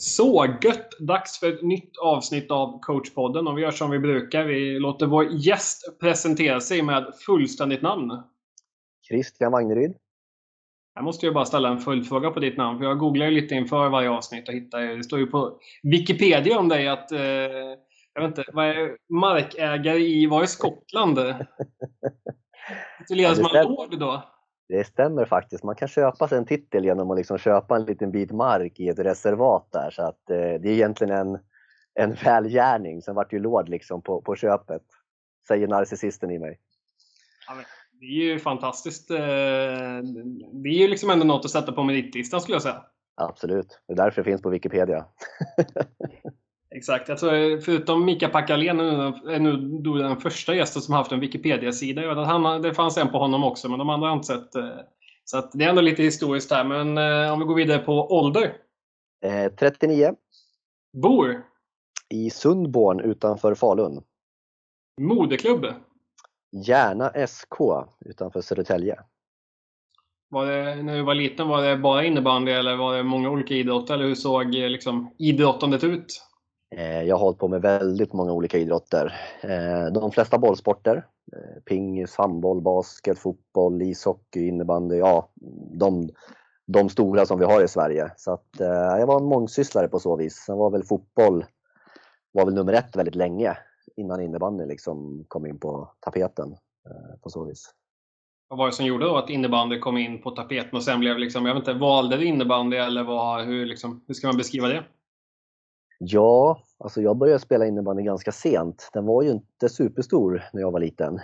Så gött! Dags för ett nytt avsnitt av coachpodden och vi gör som vi brukar. Vi låter vår gäst presentera sig med fullständigt namn. Christian Wagneryd. Jag måste ju bara ställa en följdfråga på ditt namn, för jag googlar ju lite inför varje avsnitt och hittar Det står ju på Wikipedia om dig att eh, jag vet inte, vad är markägare i, var är Skottland? Tituleras ja, man lord då? Det stämmer faktiskt. Man kan köpa sig en titel genom att liksom köpa en liten bit mark i ett reservat där. Så att, eh, det är egentligen en, en välgärning. Sen vart ju låd liksom på, på köpet. Säger narcissisten i mig. Ja, det är ju fantastiskt. Eh, det är ju liksom ändå något att sätta på meritlistan skulle jag säga. Absolut. Det är därför det finns på Wikipedia. Exakt. Jag tror förutom Mika Pakalén är nu då den första gästen som haft en Wikipedia-sida. Jag vet att han, det fanns en på honom också, men de andra har inte sett. Eh, så det är ändå lite historiskt här. Men eh, om vi går vidare på ålder. Eh, 39. Bor? I Sundborn utanför Falun. Moderklubb? Järna SK utanför Södertälje. Var det, när du var liten, var det bara innebandy eller var det många olika idrotter? Eller hur såg liksom, idrottandet ut? Eh, jag har hållit på med väldigt många olika idrotter. Eh, de flesta bollsporter. Eh, pingis, handboll, basket, fotboll, ishockey, innebandy. Ja, de, de stora som vi har i Sverige. Så att, jag var en mångsysslare på så vis. Sen var väl fotboll var väl nummer ett väldigt länge innan innebandy liksom kom in på tapeten på så vis. Vad var det som gjorde då att innebandy kom in på tapeten och sen blev liksom, jag vet inte, valde du innebandy eller vad, hur, liksom, hur ska man beskriva det? Ja, alltså jag började spela innebandy ganska sent. Den var ju inte superstor när jag var liten.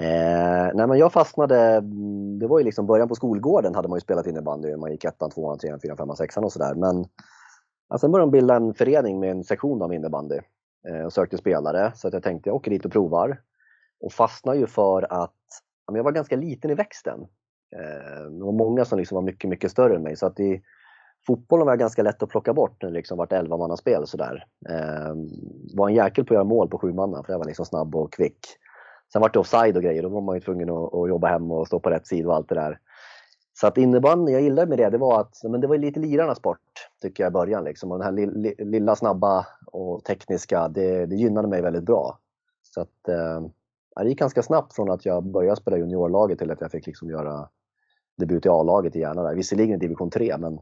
eh, nej men jag fastnade, mm, det var ju liksom början på skolgården hade man ju spelat innebandy. Man gick ettan, tvåan, trean, fyran, femman, sexan och sådär. Men ja, sen började de bilda en förening med en sektion av innebandy eh, och sökte spelare. Så att jag tänkte jag åker dit och provar. Och fastnade ju för att ja, jag var ganska liten i växten. Eh, det var många som liksom var mycket, mycket större än mig. Så att i, Fotbollen var ganska lätt att plocka bort när det liksom vart 11 sådär. Eh, var en jäkel på att göra mål på sju manna för jag var liksom snabb och kvick. Sen vart det offside och grejer, då var man ju tvungen att, att, jobba hem och stå på rätt sida och allt det där. Så att innebandy, jag gillade med det, det var att men det var lite lirarnas sport tycker jag i början. Liksom. Och den här li, lilla, snabba och tekniska, det, det gynnade mig väldigt bra. Så att, eh, det gick ganska snabbt från att jag började spela juniorlaget till att jag fick liksom göra debut i A-laget i Järna. Där. Visserligen i division 3, men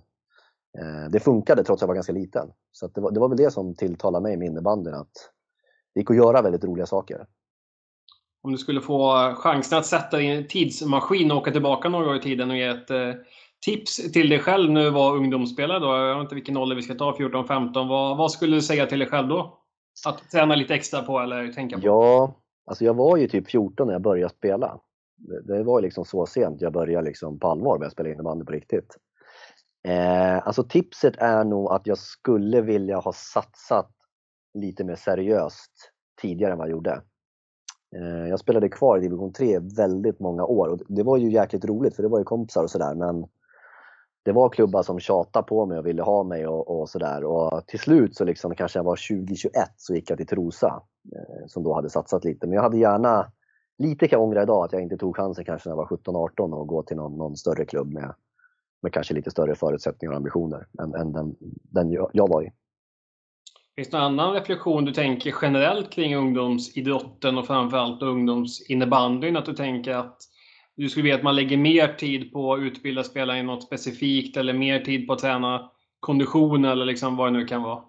det funkade trots att jag var ganska liten. Så det var, det, var, väl det som tilltalade mig med innebandyn, att det gick att göra väldigt roliga saker. Om du skulle få chansen att sätta dig i en tidsmaskin och åka tillbaka några år i tiden och ge ett eh, tips till dig själv när du var ungdomsspelare då, jag vet inte vilken ålder vi ska ta, 14-15, vad, vad skulle du säga till dig själv då? Att träna lite extra på eller tänka på? Ja, alltså jag var ju typ 14 när jag började spela. Det, det var liksom så sent jag började liksom på allvar med att spela innebandy på riktigt. Eh, alltså tipset är nog att jag skulle vilja ha satsat lite mer seriöst tidigare än vad jag gjorde. Eh, jag spelade kvar i division 3 väldigt många år och det var ju jäkligt roligt för det var ju kompisar och sådär men det var klubbar som tjatade på mig och ville ha mig och, och sådär och till slut så liksom kanske jag var 20-21 så gick jag till Trosa eh, som då hade satsat lite men jag hade gärna lite kan jag ångra idag att jag inte tog chansen kanske när jag var 17-18 och gå till någon, någon större klubb med med kanske lite större förutsättningar och ambitioner än, än den, den jag var i. Finns det någon annan reflektion du tänker generellt kring ungdomsidrotten och framförallt ungdomsinnebandyn? Att du tänker att du skulle vilja att man lägger mer tid på att utbilda spelare i något specifikt eller mer tid på att träna kondition eller liksom vad det nu kan vara?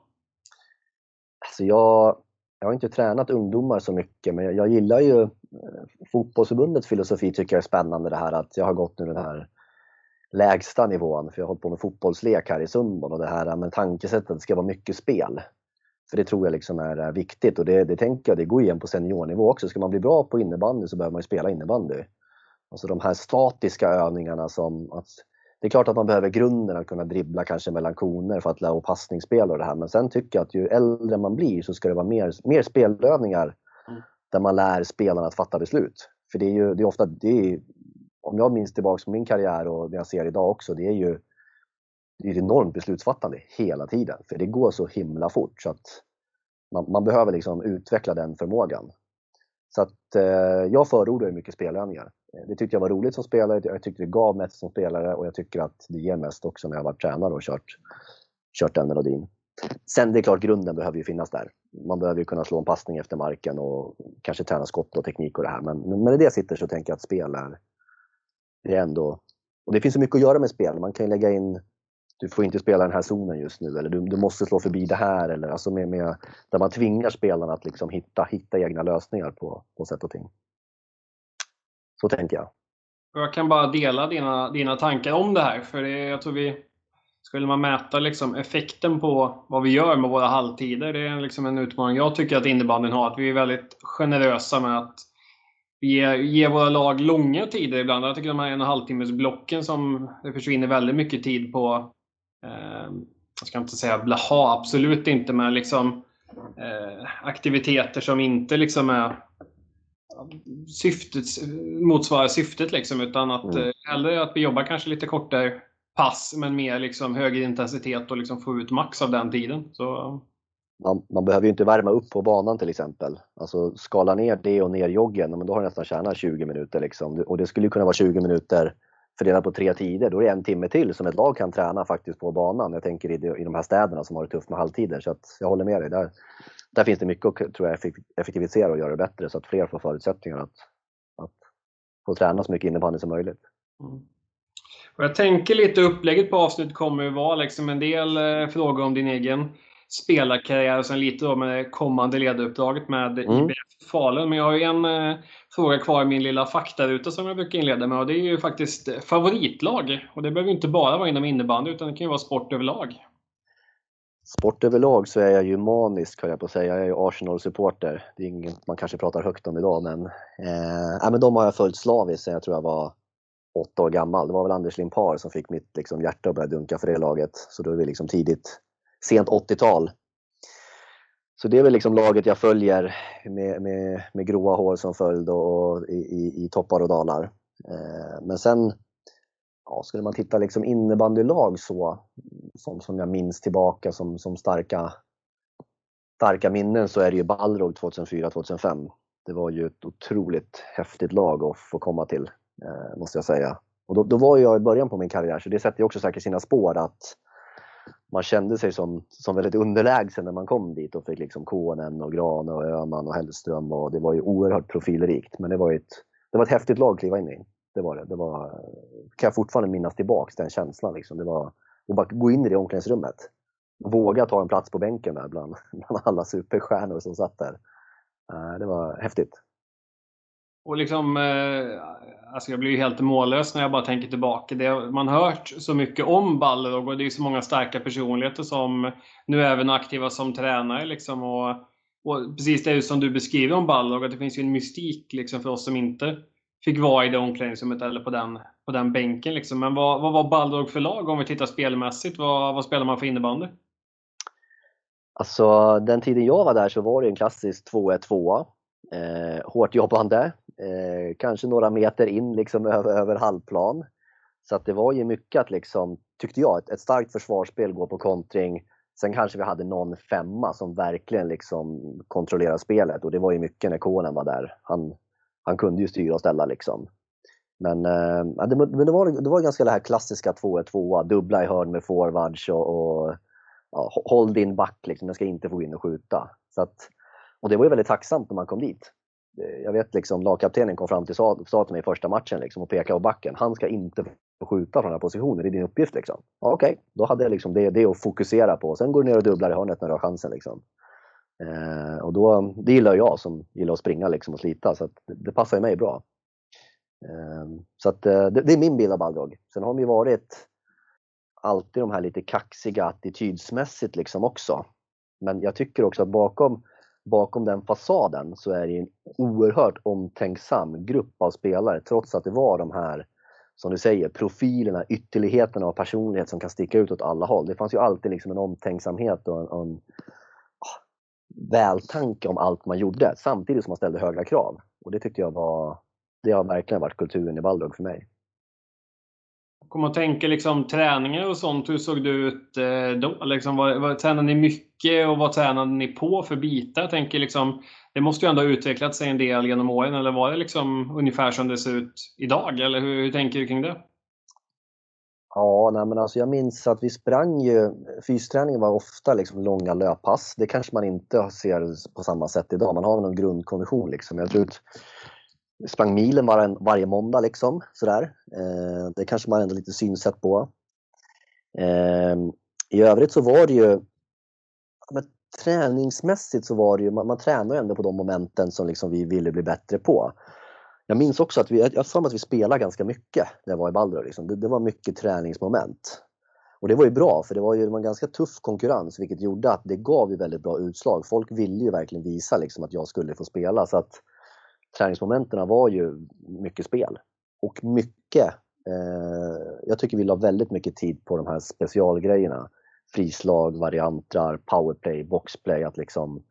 Alltså jag, jag har inte tränat ungdomar så mycket men jag, jag gillar ju eh, fotbollsförbundets filosofi tycker jag är spännande det här att jag har gått nu den här lägsta nivån, för jag har hållit på med fotbollslek här i Sundborn och det här med tankesättet ska vara mycket spel. För det tror jag liksom är viktigt och det, det tänker jag, det går igen på seniornivå också. Ska man bli bra på innebandy så behöver man ju spela innebandy. Alltså de här statiska övningarna som att det är klart att man behöver grunden att kunna dribbla kanske mellan koner för att lära passningsspel och det här. Men sen tycker jag att ju äldre man blir så ska det vara mer, mer spelövningar mm. där man lär spelarna att fatta beslut. För det är ju det är ofta, det är, om jag minns tillbaks på min karriär och det jag ser idag också, det är ju det är ett enormt beslutsfattande hela tiden. För det går så himla fort så att man, man behöver liksom utveckla den förmågan. Så att eh, jag förordar mycket spelövningar. Eh, det tyckte jag var roligt som spelare, jag tyckte det gav mest som spelare och jag tycker att det ger mest också när jag varit tränare och kört kört den melodin. Sen det är klart, grunden behöver ju finnas där. Man behöver ju kunna slå en passning efter marken och kanske träna skott och teknik och det här. Men, men när det sitter så tänker jag att spel är, det är ändå... Och det finns så mycket att göra med spel. Man kan lägga in du får inte spela den här zonen just nu eller du, du måste slå förbi det här. Eller, alltså med, med, där man tvingar spelarna att liksom hitta, hitta egna lösningar på, på sätt och ting. Så tänker jag. Jag kan bara dela dina, dina tankar om det här. För det, jag tror vi, skulle man mäta liksom effekten på vad vi gör med våra halvtider, det är liksom en utmaning jag tycker att innebandyn har. Att vi är väldigt generösa med att vi ger, ger våra lag långa tider ibland. Jag tycker de här en och halvtimmes blocken som det försvinner väldigt mycket tid på. Eh, jag ska inte säga blaha, absolut inte, men liksom eh, aktiviteter som inte liksom är syftet, motsvarar syftet liksom, utan att mm. hellre att vi jobbar kanske lite kortare pass men mer liksom högre intensitet och liksom få ut max av den tiden. Så... Man, man, behöver ju inte värma upp på banan till exempel. Alltså skala ner det och ner joggen, men då har du nästan tjänat 20 minuter. Liksom. Och det skulle kunna vara 20 minuter fördelat på tre tider. Då är det en timme till som ett lag kan träna faktiskt på banan. Jag tänker i, i de här städerna som har det tufft med halvtider. Så att jag håller med dig. Där, där finns det mycket att tror jag, effektivisera och göra det bättre så att fler får förutsättningar att, att få träna så mycket innebandy som möjligt. Mm. Och jag tänker lite upplägget på avsnittet kommer att vara liksom en del eh, frågor om din egen spelarkarriär och sen lite om det kommande ledaruppdraget med mm. IBF Falun. Men jag har ju en eh, fråga kvar i min lilla faktaruta som jag brukar inleda med och det är ju faktiskt favoritlag. Och det behöver inte bara vara inom innebandy utan det kan ju vara sport överlag. Sport överlag så är jag ju manisk höll jag på att säga. Jag är ju Arsenal-supporter. Det är inget man kanske pratar högt om idag men, eh, men de har jag följt slaviskt sen jag tror jag var åtta år gammal. Det var väl Anders Limpar som fick mitt liksom, hjärta att börja dunka för det laget. Så då är vi liksom tidigt, sent 80-tal. Så det är väl liksom laget jag följer med, med, med gråa hår som följd och, och i, i, i, toppar och dalar. Eh, men sen ja, skulle man titta liksom innebandylag så, som, som jag minns tillbaka som, som starka, starka minnen så är det ju Balrog 2004-2005. Det var ju ett otroligt häftigt lag att få komma till, eh, måste jag säga. Och då, då, var jag i början på min karriär, så det sätter ju också säkert sina spår att man kände sig som, som väldigt underlägsen när man kom dit och fick liksom Konen och Gran och Öhman och Hellström och det var ju oerhört profilrikt. Men det var ett, det var ett häftigt lag att kliva in i. Det var det. Det var, kan jag fortfarande minnas tillbaks den känslan. Liksom. Det var att bara gå in i det omklädningsrummet. Våga ta en plats på bänken där bland, bland alla superstjärnor som satt där. Eh, det var häftigt. Och liksom, eh, alltså jag blir ju helt mållös när jag bara tänker tillbaka. Det, man har hört så mycket om Balrog och det är så många starka personligheter som nu är även aktiva som tränare. Liksom, och, och precis det som du beskriver om Balrog, att det finns ju en mystik liksom, för oss som inte fick vara i det omklädningsrummet eller på den, på den bänken. Liksom. Men vad, vad var Balrog för lag om vi tittar spelmässigt? Vad, vad spelar man för innebandy? Alltså den tiden jag var där så var det en klassisk 2-1-2. Eh, hårt jobbande, eh, kanske några meter in liksom över, över halvplan. Så att det var ju mycket att liksom, tyckte jag, ett, ett starkt försvarsspel går på kontring. Sen kanske vi hade någon femma som verkligen liksom kontrollerade spelet och det var ju mycket när Konen var där. Han, han kunde ju styra och ställa liksom. Men, eh, det, men det, var, det var ganska det här klassiska 2-1-2, dubbla i hörn med forwards och, och ja, håll din back, liksom, jag ska inte få in och skjuta. Så att, och det var ju väldigt tacksamt när man kom dit. Jag vet liksom lagkaptenen kom fram till sa till mig i första matchen liksom, och pekade på backen. Han ska inte få skjuta från den här positionen, det är din uppgift. Liksom. Ja, Okej, okay. då hade jag liksom det, det att fokusera på. Sen går du ner och dubblar i hörnet när du har chansen. Liksom. Eh, och då, det gillar jag som gillar att springa liksom och slita, så det, det, passar ju mig bra. Eh, så att, eh, det, det, är min bild av Balrog. Sen har de ju varit alltid de här lite kaxiga attitydsmässigt liksom också. Men jag tycker också att bakom, bakom den fasaden så är det en oerhört omtänksam grupp av spelare trots att det var de här som du säger, profilerna, ytterligheterna och personlighet som kan sticka ut åt alla håll. Det fanns ju alltid liksom en omtänksamhet och en, en ah, vältanke om allt man gjorde samtidigt som man ställde höga krav. Och det tyckte jag var, det har verkligen varit kulturen i Balrog för mig. Kommer att tänka liksom träningar och sånt, hur såg det ut eh, då? Liksom, vad, vad, tränade ni mycket och vad tränade ni på för bitar? Jag tänker liksom, det måste ju ändå ha utvecklat sig en del genom åren, eller var det liksom ungefär som det ser ut idag? Eller hur, hur tänker du kring det? Ja, nej men alltså jag minns att vi sprang ju, fysträningen var ofta liksom långa löppass. Det kanske man inte ser på samma sätt idag. Man har någon grundkondition liksom. Jag tror att sprang milen var, varje måndag liksom, sådär. Eh, det kanske man ändå lite synsätt på. Eh, I övrigt så var det ju, men träningsmässigt så var det ju, man, man tränar ändå på de momenten som liksom vi ville bli bättre på. Jag minns också att vi, jag sa att vi spelade ganska mycket när jag var i Balder. Liksom. Det, det, var mycket träningsmoment. Och det var ju bra för det var ju det var en ganska tuff konkurrens vilket gjorde att det gav ju väldigt bra utslag. Folk ville ju verkligen visa liksom, att jag skulle få spela så att träningsmomenten var ju mycket spel. Och mycket, eh, jag tycker vi la väldigt mycket tid på de här specialgrejerna. Frislag, varianter, powerplay, boxplay, att liksom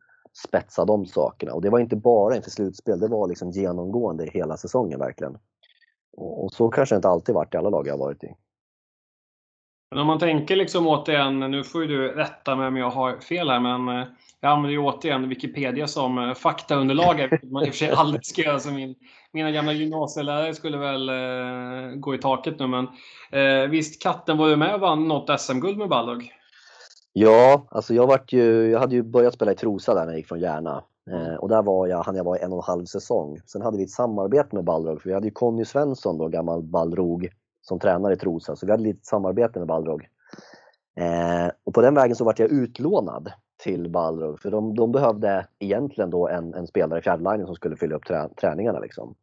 spetsa de sakerna. Och det var inte bara inför slutspel, det var liksom genomgående hela säsongen verkligen. Och så kanske det inte alltid varit i alla lag jag varit i. Men om man tänker liksom återigen, nu får ju du rätta mig om jag har fel här, men eh, jag använder ju återigen Wikipedia som eh, faktaunderlag, vilket man i och för sig aldrig ska göra. Som min, mina gamla gymnasielärare skulle väl eh, gå i taket nu, men eh, visst katten var du med och vann något SM-guld med Balrog? Ja, alltså jag, vart ju, jag hade ju börjat spela i Trosa där när jag gick från Järna. Eh, och där var jag, han jag var en och en halv säsong. Sen hade vi ett samarbete med Balrog, för vi hade ju Conny Svensson då, gammal Balrog, som tränare i Trosa. Så vi hade lite samarbete med Balrog. Eh, och på den vägen så vart jag utlånad till Balrog, för de, de behövde egentligen då en, en spelare i fjärdelinjen som skulle fylla upp trä, träningarna. Liksom.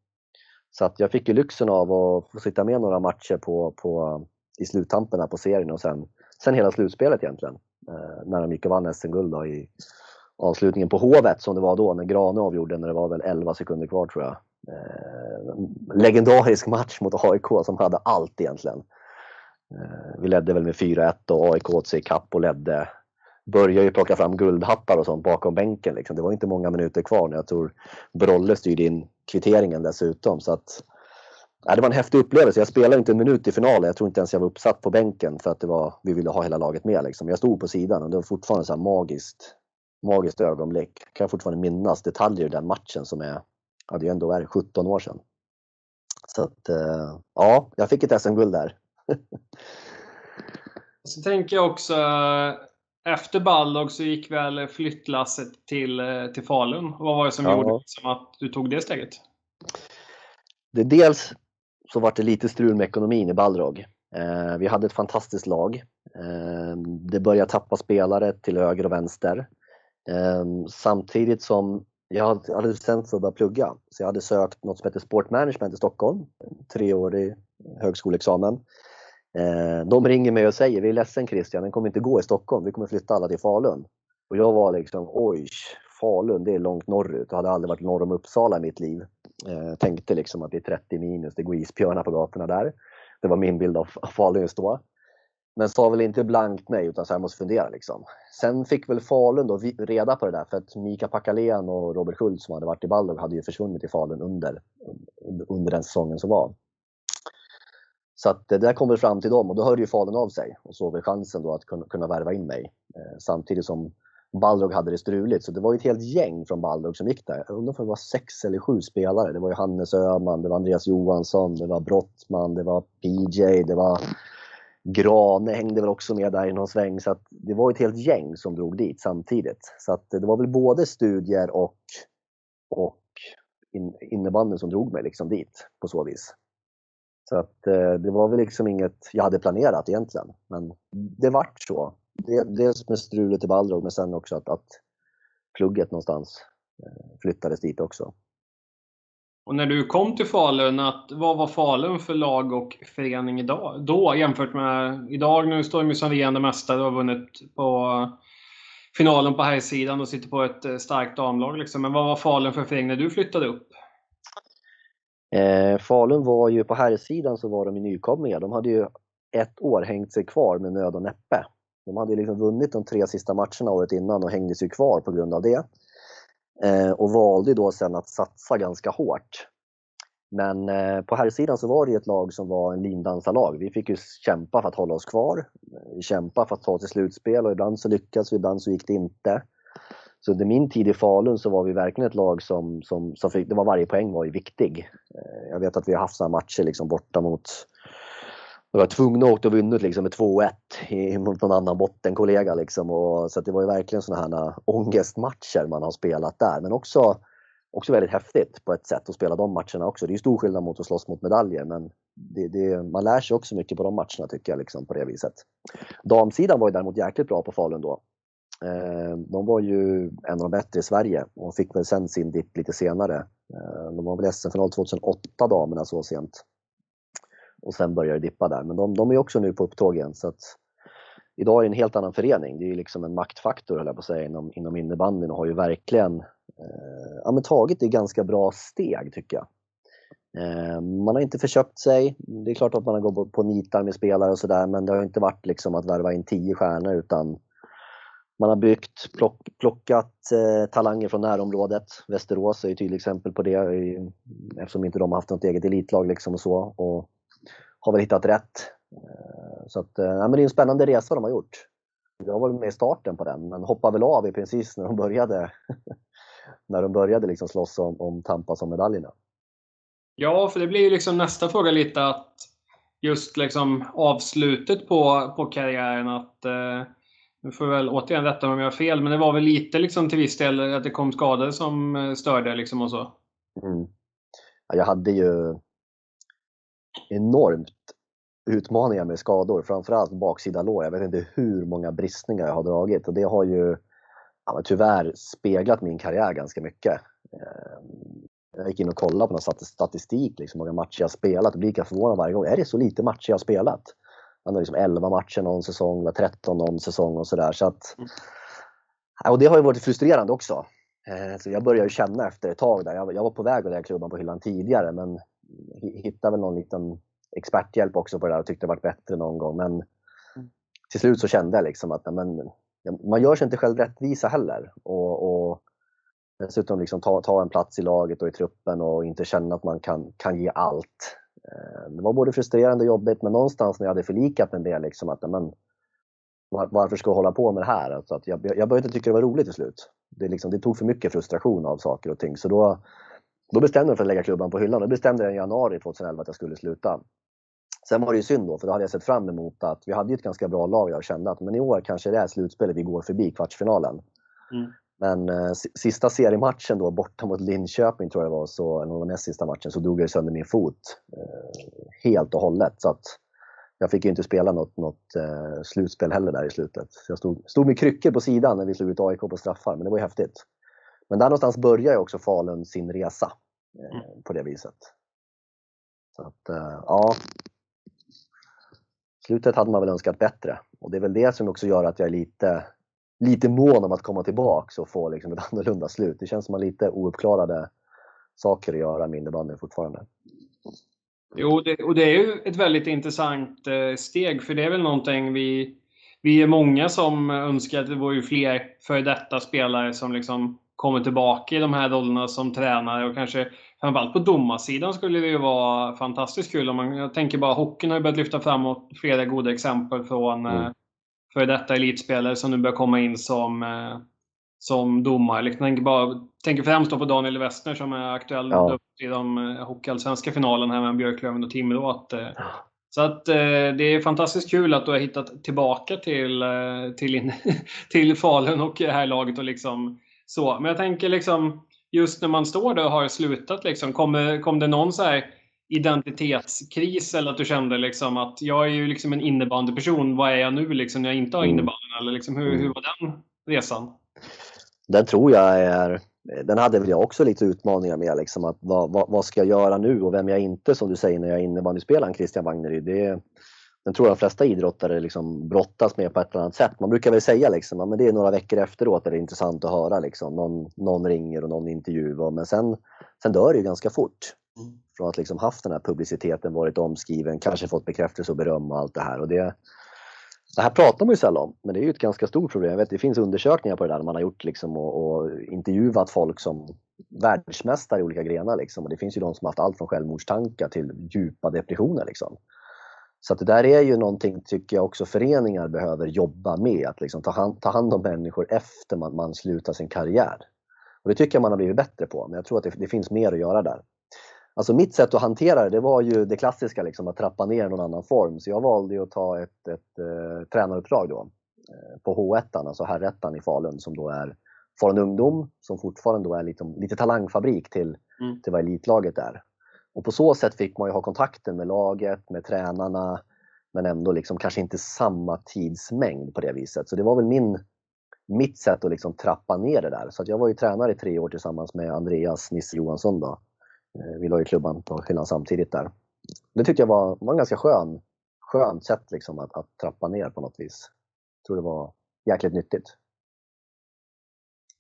Så att jag fick ju lyxen av att få sitta med några matcher på, på, i sluttampen på serien och sen, sen hela slutspelet egentligen. Eh, när de gick och vann SM-guld i avslutningen på Hovet som det var då när Grane avgjorde när det var väl 11 sekunder kvar tror jag. Eh, legendarisk match mot AIK som hade allt egentligen. Eh, vi ledde väl med 4-1 och AIK åt sig kapp och ledde. Började ju plocka fram guldhattar och sånt bakom bänken. Liksom. Det var inte många minuter kvar när jag tror Brolle styrde in kvitteringen dessutom. Så att, ja, det var en häftig upplevelse. Jag spelade inte en minut i finalen. Jag tror inte ens jag var uppsatt på bänken för att det var, vi ville ha hela laget med. Liksom. Jag stod på sidan och det var fortfarande så magiskt, magiskt ögonblick. Jag kan fortfarande minnas detaljer i den matchen som är, ja det är ändå är 17 år sedan. Så att, eh, ja, jag fick ett SM-guld där. så tänker jag också, efter Balrog så gick väl flyttlasset till, eh, till Falun. Vad var det som ja. gjorde liksom att du tog det steget? Det dels så var det lite strul med ekonomin i Balrog. Eh, vi hade ett fantastiskt lag. Eh, det började tappa spelare till höger och vänster. Eh, samtidigt som jag hade bestämt för att börja plugga. Så jag hade sökt något som heter Sport Management i Stockholm. Treårig högskoleexamen. Eh, de ringer mig och säger, vi är ledsen Christian, den kommer inte gå i Stockholm, vi kommer flytta alla till Falun. Och jag var liksom, oj, Falun det är långt norrut. Jag hade aldrig varit norr om Uppsala i mitt liv. Jag tänkte liksom att det är 30 minus, det går isbjörnar på gatorna där. Det var min bild av Falun just då. Men sa väl inte blankt nej utan så här måste fundera liksom. Sen fick väl Falun då reda på det där för att Mika Pakalén och Robert Schultz som hade varit i Balrog hade ju försvunnit i Falun under, under den säsongen som var. Så att det där kom fram till dem och då hörde ju Falun av sig och såg väl chansen då att kunna, kunna värva in mig. Eh, samtidigt som Balrog hade det struligt. Så det var ju ett helt gäng från Balrog som gick där. Jag undrar om det var sex eller sju spelare. Det var ju Hannes Öhman, det var Andreas Johansson, det var Brottman, det var PJ, det var Grane hängde väl också med där i någon sväng. Så att det var ett helt gäng som drog dit samtidigt. Så att eh, det var väl både studier och, och in, innebanden som drog mig liksom dit på så vis. Så att eh, det var väl liksom inget jag hade planerat egentligen. Men det vart så dels med strulet i Balrog men sen också att, att plugget någonstans eh, flyttades dit också. Och när du kom till Falun, att, vad var Falun för lag och förening idag? Då jämfört med idag? Nu står de som regerande mästare och har vunnit på finalen på här sidan och sitter på ett eh, starkt damlag. Liksom. Men vad var Falun för förening när du flyttade upp? Eh, Falun var ju på här sidan så var de nykomlingar. De hade ju ett år hängt sig kvar med nöd och näppe. De hade liksom vunnit de tre sista matcherna året innan och hängde sig kvar på grund av det. Eh, och valde då sen att satsa ganska hårt. Men eh, på här sidan så var det ett lag som var en lindansarlag. Vi fick ju kämpa för att hålla oss kvar, eh, kämpa för att ta till slutspel och ibland så lyckades vi, ibland så gick det inte. Så under min tid i Falun så var vi verkligen ett lag som, som, som fick, det var varje poäng var ju viktig. Eh, jag vet att vi har haft sådana matcher liksom borta mot de var tvungna att åka och vunnit liksom med 2-1 mot någon annan bottenkollega. Liksom. Och, så det var ju verkligen sådana här äh, ångestmatcher man har spelat där. Men också, också väldigt häftigt på ett sätt att spela de matcherna också. Det är ju stor skillnad mot att slåss mot medaljer men det, det, man lär sig också mycket på de matcherna tycker jag liksom, på det viset. Damsidan var ju däremot jäkligt bra på Falun då. Eh, de var ju en av de bättre i Sverige och fick väl sen sin dipp lite senare. Eh, de var väl SM-final 2008 damerna så sent. Och sen började det dippa där. Men de, de är också nu på upptåg igen. Så att idag är det en helt annan förening. Det är liksom en maktfaktor höll jag på att säga inom, inom innebandyn och har ju verkligen eh, ja, men tagit det ganska bra steg tycker jag. Eh, man har inte förköpt sig. Det är klart att man har gått på nitar med spelare och sådär men det har inte varit liksom att värva in tio stjärnor utan man har byggt, plock, plockat eh, talanger från närområdet. Västerås är ett tydligt exempel på det eftersom inte de har haft något eget elitlag liksom och så. Och har väl hittat rätt. Eh, så att, eh, ja, men det är en spännande resa de har gjort. Jag var med i starten på den, men hoppade väl av i precis när de började, när de började liksom slåss om, om Tampas om medaljerna. Ja, för det blir ju liksom nästa fråga lite att just liksom avslutet på, på karriären att eh, nu får jag väl återigen rätta om jag har fel, men det var väl lite liksom till viss del att det kom skador som eh, störde liksom och så? Mm. Ja, jag hade ju enormt utmaningar med skador, framförallt baksida lår. Jag vet inte hur många bristningar jag har dragit och det har ju ja, tyvärr speglat min karriär ganska mycket. Ehm, jag gick in och kollade på någon statistik, liksom, många matcher jag spelat och blir lika förvånad varje gång. Är det så lite matcher jag spelat? Han har liksom 11 matcher någon säsong, 13 någon säsong och sådär. Så att, och det har ju varit frustrerande också. Ehm, så jag började känna efter ett tag där, jag var på väg att lägga klubban på hyllan tidigare men hittade väl någon liten experthjälp också på det där och tyckte det varit bättre någon gång. Men mm. till slut så kände jag liksom att men, man gör sig inte själv rättvisa heller. Och, och dessutom liksom ta, ta en plats i laget och i truppen och inte känna att man kan, kan ge allt. Eh, det var både frustrerande och jobbigt men någonstans när jag hade förlikat med det liksom att men, varför ska jag hålla på med det här? Alltså att jag, jag började inte tycka det var roligt till slut. Det, liksom, det tog för mycket frustration av saker och ting. Så då, då bestämde jag mig för att lägga klubban på hyllan. Då bestämde jag i januari 2011 att jag skulle sluta. Sen var det ju synd då, för då hade jag sett fram emot att vi hade ett ganska bra lag jag kände att men i år kanske det är slutspelet vi går förbi kvartsfinalen. Mm. Men eh, sista seriematchen då borta mot Linköping tror jag det var, så, eller näst sista matchen, så drog jag sönder min fot eh, helt och hållet. Så att jag fick ju inte spela något, något eh, slutspel heller där i slutet. Så jag stod, stod med kryckor på sidan när vi slog ut AIK på straffar, men det var ju häftigt. Men där någonstans börjar ju också Falun sin resa eh, mm. på det viset. Så att, eh, ja. Slutet hade man väl önskat bättre och det är väl det som också gör att jag är lite, lite mån om att komma tillbaks och få liksom ett annorlunda slut. Det känns som att man lite ouppklarade saker att göra med innebandyn fortfarande. Jo, det, och det är ju ett väldigt intressant eh, steg för det är väl någonting vi vi är många som önskar att det vore fler före detta spelare som liksom kommer tillbaka i de här rollerna som tränare och kanske framförallt på domarsidan skulle det ju vara fantastiskt kul. Om man, jag tänker bara hockeyn har ju börjat lyfta framåt flera goda exempel från mm. eh, före detta elitspelare som nu börjar komma in som, eh, som domare. Jag tänker, bara, tänker främst på Daniel Westner som är aktuell ja. i de eh, hockeyallsvenska finalen här med Björklöven och Timrå. Att, så att eh, det är fantastiskt kul att du har hittat tillbaka till, eh, till, till Falun och det här laget och liksom så, men jag tänker liksom just när man står där och har slutat, liksom, kom, kom det någon så här identitetskris eller att du kände liksom att jag är ju liksom en innebandyperson, vad är jag nu liksom när jag inte har mm. innebandyn? Eller liksom, hur, hur var den resan? Den tror jag är, den hade väl jag också lite utmaningar med. Liksom, att vad, vad, vad, ska jag göra nu och vem jag inte, som du säger, när jag är innebandyspelaren Christian Wagneryd. Det, den tror jag de flesta idrottare liksom brottas med på ett eller annat sätt. Man brukar väl säga liksom, men det är några veckor efteråt är det intressant att höra. Liksom. Någon, någon ringer och någon intervjuar. Men sen, sen dör det ju ganska fort. Mm. Från att liksom haft den här publiciteten, varit omskriven, kanske fått bekräftelse och beröm och allt det här. Och det, det här pratar man ju sällan om, men det är ju ett ganska stort problem. Jag vet, det finns undersökningar på det där man har gjort liksom och, och intervjuat folk som världsmästare i olika grenar. Liksom. Och det finns ju de som haft allt från självmordstankar till djupa depressioner. Liksom. Så att det där är ju någonting, tycker jag, också föreningar behöver jobba med. Att liksom ta, hand, ta hand om människor efter man, man slutar sin karriär. Och Det tycker jag man har blivit bättre på, men jag tror att det, det finns mer att göra där. Alltså mitt sätt att hantera det, det var ju det klassiska liksom, att trappa ner någon annan form. Så jag valde att ta ett, ett uh, tränaruppdrag då uh, på H1, alltså herrettan i Falun som då är Falun Ungdom som fortfarande då är lite, lite talangfabrik till, mm. till vad elitlaget är. Och på så sätt fick man ju ha kontakten med laget, med tränarna, men ändå liksom kanske inte samma tidsmängd på det viset. Så det var väl min, mitt sätt att liksom trappa ner det där. Så jag var ju tränare i tre år tillsammans med Andreas Nisse Johansson. Då. Eh, vi la ju klubban på hyllan samtidigt där. Det tyckte jag var, var en ganska skön, skönt sätt liksom att, att trappa ner på något vis. Jag tror det var jäkligt nyttigt.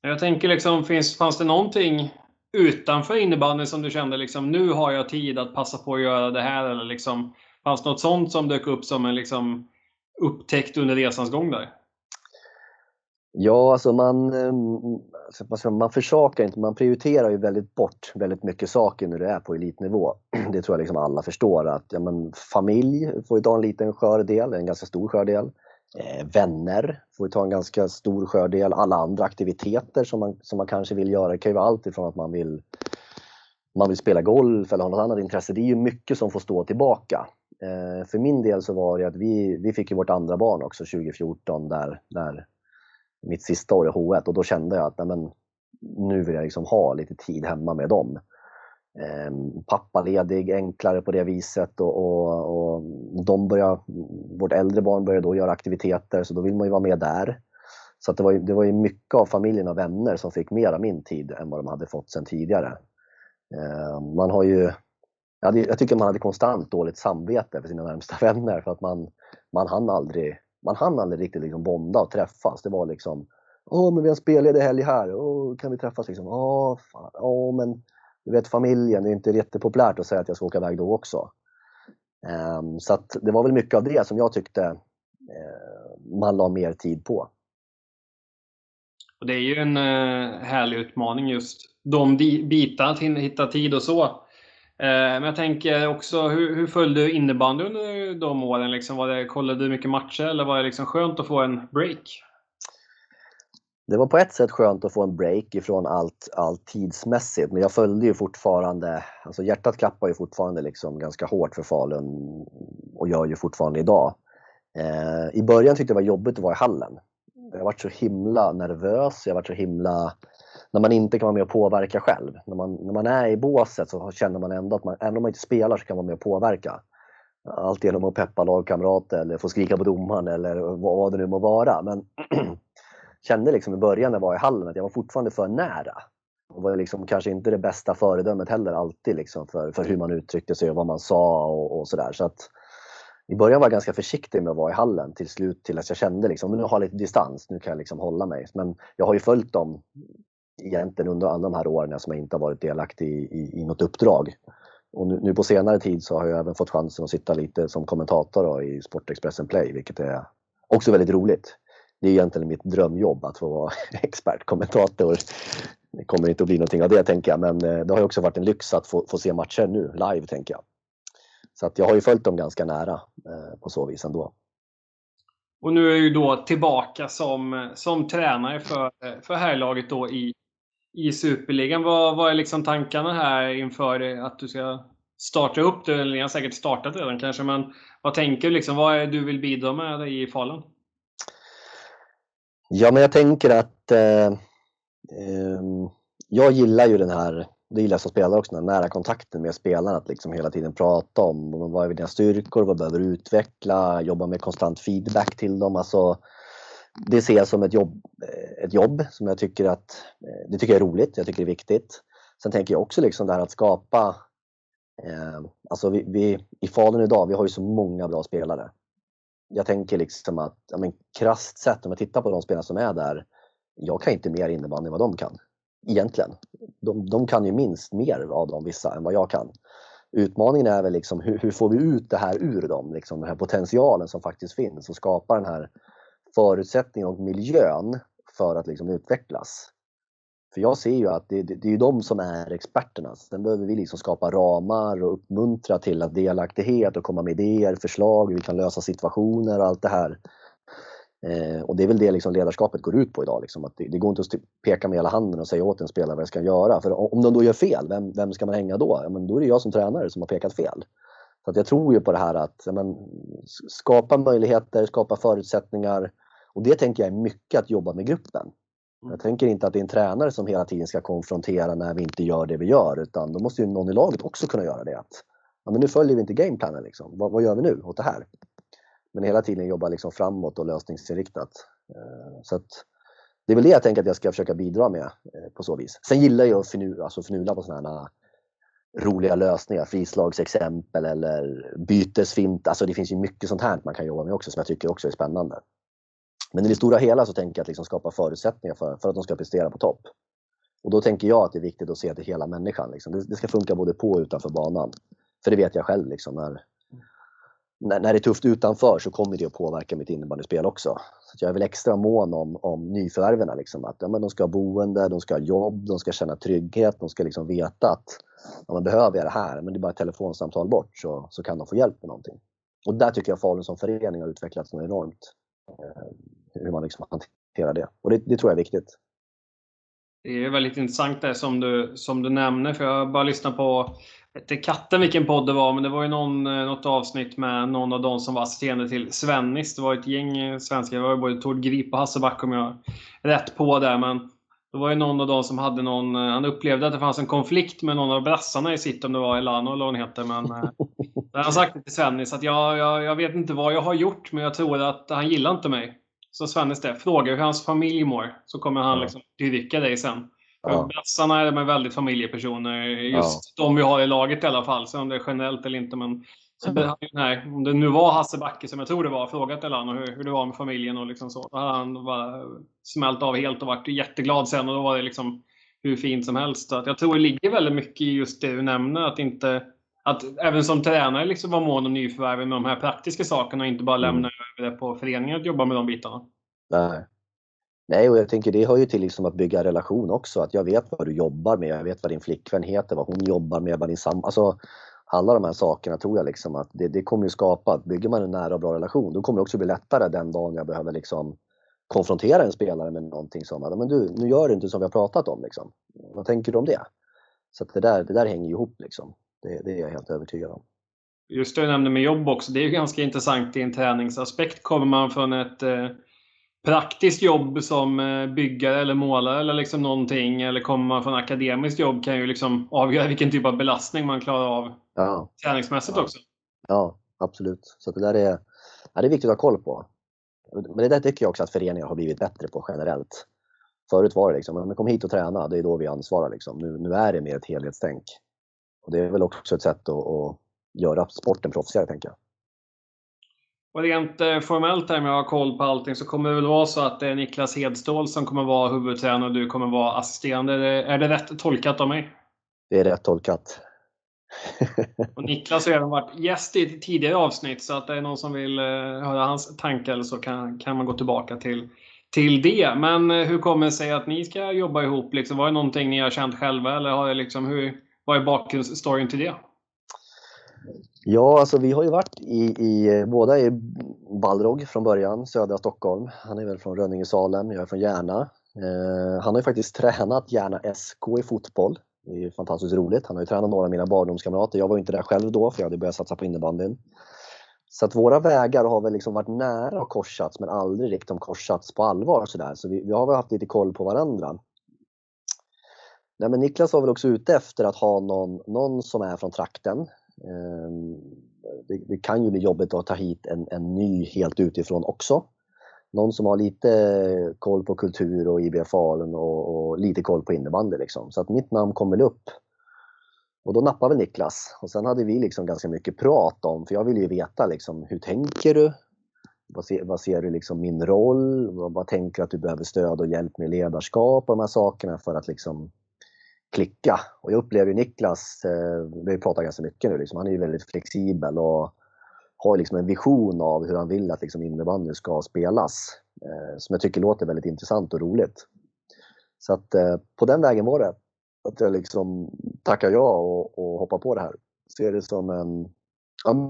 Jag tänker liksom, finns, fanns det någonting utanför innebandyn som du kände liksom, nu har jag tid att passa på att göra det här? Eller liksom, fanns det något sånt som dök upp som en liksom, upptäckt under resans gång där? Ja, alltså man, ehm, man försakar inte, man prioriterar ju väldigt bort väldigt mycket saker när du är på elitnivå. Det tror jag liksom alla förstår att ja, men familj får ju ta en liten skör del, en ganska stor skör del. Eh, vänner får ju ta en ganska stor skör del. Alla andra aktiviteter som man, som man kanske vill göra. Det kan ju vara allt ifrån att man vill, man vill spela golf eller ha något annat intresse. Det är ju mycket som får stå tillbaka. Eh, för min del så var det att vi, vi fick ju vårt andra barn också 2014 där, där mitt sista år i H1 och då kände jag att nej, men, nu vill jag liksom ha lite tid hemma med dem. Ehm, pappaledig, enklare på det viset och, och, och de börjar, vårt äldre barn börjar då göra aktiviteter så då vill man ju vara med där. Så det, var ju, det var ju mycket av familjen och vänner som fick mer av min tid än vad de hade fått sedan tidigare. Ehm, man har ju, jag tycker man hade konstant dåligt samvete för sina närmsta vänner för att man, man hann aldrig man hann aldrig riktigt liksom bonda och träffas. Det var liksom Åh, men vi har spelledig helg här. Åh, kan vi träffas liksom? Åh, fan. Åh, men du vet familjen, det är inte jättepopulärt att säga att jag ska åka iväg då också. Um, så att det var väl mycket av det som jag tyckte uh, man la mer tid på. Och Det är ju en uh, härlig utmaning just de bitarna, att hitta tid och så. Eh, men jag tänker också, hur, hur följde du innebandy under de åren? Liksom, var det, kollade du mycket matcher eller var det liksom skönt att få en break? Det var på ett sätt skönt att få en break ifrån allt, allt tidsmässigt, men jag följde ju fortfarande, alltså hjärtat klappar ju fortfarande liksom ganska hårt för Falun och gör ju fortfarande idag. Eh, I början tyckte jag det var jobbigt att vara i hallen. Jag varit så himla nervös, jag varit så himla när man inte kan vara med och påverka själv. När man, när man är i båset så känner man ändå att man, även om man inte spelar så kan man vara med och påverka. Allt genom att peppa lagkamrater eller få skrika på domaren eller vad det nu må vara. Men kände liksom i början när jag var i hallen att jag var fortfarande för nära. Och var liksom kanske inte det bästa föredömet heller alltid liksom för, för hur man uttryckte sig och vad man sa och, och sådär. Så att i början var jag ganska försiktig med att vara i hallen till slut till att jag kände liksom, nu har jag lite distans, nu kan jag liksom hålla mig. Men jag har ju följt dem egentligen under alla de här åren som jag inte har varit delaktig i, i, i något uppdrag. Och nu, nu, på senare tid så har jag även fått chansen att sitta lite som kommentator då, i Sportexpressen Play, vilket är också väldigt roligt. Det är egentligen mitt drömjobb att få vara expertkommentator. Det kommer inte att bli någonting av det tänker jag, men eh, det har också varit en lyx att få, få se matcher nu live tänker jag. Så att jag har ju följt dem ganska nära eh, på så vis ändå. Och nu är du då tillbaka som, som tränare för, för herrlaget då i, i Superligan. Vad, vad är liksom tankarna här inför att du ska starta upp det? Ni har säkert startat redan kanske, men vad tänker du? Liksom, vad är du vill bidra med i Falun? Ja, men jag tänker att eh, eh, jag gillar ju den här, det gillar jag som spelare också, den här nära kontakten med spelarna. Att liksom hela tiden prata om vad är dina styrkor, vad behöver du utveckla, jobba med konstant feedback till dem. Alltså, det ser jag som ett jobb, eh, ett jobb som jag tycker att eh, det tycker jag är roligt, jag tycker det är viktigt. Sen tänker jag också liksom det här att skapa, eh, alltså vi, vi, i Falun idag, vi har ju så många bra spelare. Jag tänker liksom att, ja men krasst sett om jag tittar på de spelare som är där, jag kan inte mer innebandy än vad de kan. Egentligen. De, de kan ju minst mer av dem vissa än vad jag kan. Utmaningen är väl liksom hur, hur får vi ut det här ur dem, liksom den här potentialen som faktiskt finns och skapa den här förutsättningen och miljön för att liksom utvecklas. För jag ser ju att det, det, det är ju de som är experterna. Sen behöver vi liksom skapa ramar och uppmuntra till att delaktighet och komma med idéer, förslag, hur vi kan lösa situationer och allt det här. Eh, och det är väl det liksom ledarskapet går ut på idag. Liksom, att det, det, går inte att peka med hela handen och säga åt en spelare vad jag ska göra. För om de då gör fel, vem, vem ska man hänga då? Ja, men då är det jag som tränare som har pekat fel. Så att jag tror ju på det här att men, skapa möjligheter, skapa förutsättningar. Och det tänker jag är mycket att jobba med gruppen. Mm. Jag tänker inte att det är en tränare som hela tiden ska konfrontera när vi inte gör det vi gör utan då måste ju någon i laget också kunna göra det. Att, ja, men nu följer vi inte gameplanen liksom. vad, vad gör vi nu åt det här? Men hela tiden jobba liksom framåt och lösningsinriktat. Eh, så att, det är väl det jag tänker att jag ska försöka bidra med eh, på så vis. Sen gillar jag att förnula, alltså förnula på sådana här roliga lösningar, frislagsexempel eller bytesfint. Alltså det finns ju mycket sånt här man kan jobba med också som jag tycker också är spännande. Men i det stora hela så tänker jag att liksom skapa förutsättningar för, för att de ska prestera på topp. Och då tänker jag att det är viktigt att se till hela människan. Liksom. Det, det, ska funka både på och utanför banan. För det vet jag själv. Liksom, när, när, när det är tufft utanför så kommer det att påverka mitt innebandyspel också. Så jag är väl extra mån om, om nyförvärven. Liksom, att ja, men de ska ha boende, de ska ha jobb, de ska känna trygghet, de ska liksom veta att ja, man behöver jag det här, men det är bara ett telefonsamtal bort så, så kan de få hjälp med någonting. Och där tycker jag Falun som förening har utvecklats enormt. Eh, hur man liksom hanterar det. Och det, det tror jag är viktigt. Det är väldigt intressant det som du, som du nämner, för jag bara lyssnat på inte katten vilken podd det var, men det var ju någon, eh, något avsnitt med någon av de som var assisterande till Svennis. Det var ett gäng eh, svenskar, det var både Tord Grip och Hasse Back om jag är rätt på där. Men det var ju någon av dem som hade någon, eh, han upplevde att det fanns en konflikt med någon av brassarna i sitt, om det var Elano eller vad hon heter. Men han sagt till Svennis att jag, jag, jag vet inte vad jag har gjort, men jag tror att han gillar inte mig. Så Svennis det, fråga hur hans familj mår, så kommer han liksom dyrka dig sen. Ja. Brassarna är väldigt familjepersoner. Just ja. de vi har i laget i alla fall. Så om det är generellt eller inte. Men, så, mm. nej, om det nu var Hasse Backe som jag tror det var, frågat Elano hur, hur det var med familjen och liksom så. Då hade han bara smält av helt och varit jätteglad sen. Och då var det liksom hur fint som helst. Att jag tror det ligger väldigt mycket i just det du nämner. Att inte att även som tränare liksom vara mån om nyförvärven med de här praktiska sakerna och inte bara lämna mm det på föreningen att jobba med de bitarna. Nej, Nej, och jag tänker det hör ju till liksom att bygga relation också. Att jag vet vad du jobbar med, jag vet vad din flickvän heter, vad hon jobbar med, vad din sam... Alltså, alla de här sakerna tror jag liksom att det, det kommer ju skapa, att bygger man en nära och bra relation, då kommer det också bli lättare den dagen jag behöver liksom konfrontera en spelare med någonting som, men du, nu gör du inte som vi har pratat om liksom. Vad tänker du om det? Så det där, det där hänger ihop liksom. Det, det är jag helt övertygad om. Just det du nämnde med jobb också, det är ju ganska intressant i en träningsaspekt. Kommer man från ett eh praktiskt jobb som eh, byggare eller målare eller liksom någonting eller kommer man från akademiskt jobb kan ju liksom avgöra vilken typ av belastning man klarar av ja. träningsmässigt ja. också. Ja, absolut. Så det där är, ja, det är viktigt att ha koll på. Men det där tycker jag också att föreningar har blivit bättre på generellt. Förut var det liksom, men kom hit och träna, det är då vi ansvarar. Liksom. Nu, nu är det mer ett helhetstänk. Och det är väl också ett sätt att, att göra sporten proffsigare, tänker jag. Och rent eh, formellt här med att ha koll på allting så kommer det väl vara så att det är Niklas Hedstål som kommer vara huvudtränare och du kommer vara assisterande. Är det rätt tolkat av mig? Det är rätt tolkat. och Niklas har även varit gäst i ett tidigare avsnitt så att det är någon som vill eh, höra hans tankar så kan, kan man gå tillbaka till, till det. Men eh, hur kommer det sig att ni ska jobba ihop? Liksom, var det någonting ni har känt själva eller har det liksom, hur, vad är bakgrundsstoryn till det? Ja, alltså vi har ju varit i, i eh, båda i Balrog från början, södra Stockholm. Han är väl från Rönninge Salem, jag är från Järna. Eh, han har ju faktiskt tränat Järna SK i fotboll. Det är fantastiskt roligt. Han har ju tränat några av mina barndomskamrater. Jag var inte där själv då för jag hade börjat satsa på innebandyn. Så att våra vägar har väl liksom varit nära och korsats men aldrig riktigt korsats på allvar. Så, där. så vi, vi har väl haft lite koll på varandra. Nej, men Niklas var väl också ute efter att ha någon, någon som är från trakten. Ehm, det, det, kan ju bli jobbigt att ta hit en, en ny helt utifrån också. Någon som har lite koll på kultur och IBF Falun och, och, lite koll på innebandy. Liksom. Så att mitt namn kom väl upp. Och då nappade väl Niklas. Och sen hade vi liksom ganska mycket prat om, för jag ville ju veta liksom, hur tänker du? Vad ser, vad ser du liksom min roll? Vad, vad tänker du att du behöver stöd och hjälp med ledarskap och de här sakerna för att liksom klicka. Och jag upplever ju Niklas, eh, vi har pratat ganska mycket nu, liksom, han är ju väldigt flexibel och har liksom en vision av hur han vill att liksom innebandyn ska spelas. Eh, som jag tycker låter väldigt intressant och roligt. Så att eh, på den vägen var det. Att jag liksom tackar ja och, och hoppar på det här. Ser det som en,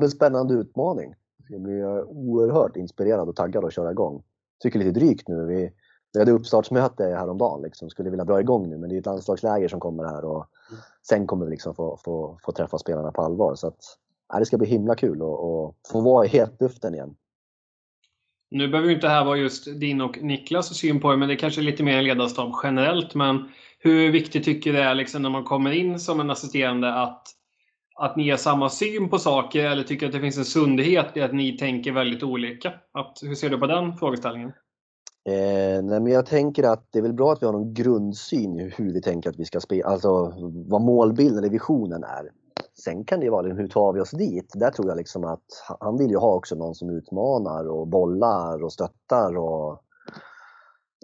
en spännande utmaning. Jag blir oerhört inspirerad och taggad att köra igång. tycker lite drygt nu. Vi, vi hade uppstartsmöte häromdagen, liksom, skulle vilja dra igång nu men det är ett landslagsläger som kommer här och mm. sen kommer vi liksom få, få, få träffa spelarna på allvar. Så att, ja, det ska bli himla kul att få vara i hetluften igen. Nu behöver ju inte det här vara just din och Niklas syn på det, men det är kanske är lite mer en ledarstab generellt. Men hur viktigt tycker du det är liksom när man kommer in som en assisterande att, att ni har samma syn på saker eller tycker att det finns en sundhet i att ni tänker väldigt olika? Att, hur ser du på den frågeställningen? Eh, nej, men jag tänker att det är väl bra att vi har någon grundsyn i hur vi tänker att vi ska spela, alltså vad målbilden eller visionen är. Sen kan det ju vara liksom, hur tar vi oss dit? Där tror jag liksom att han vill ju ha också någon som utmanar och bollar och stöttar och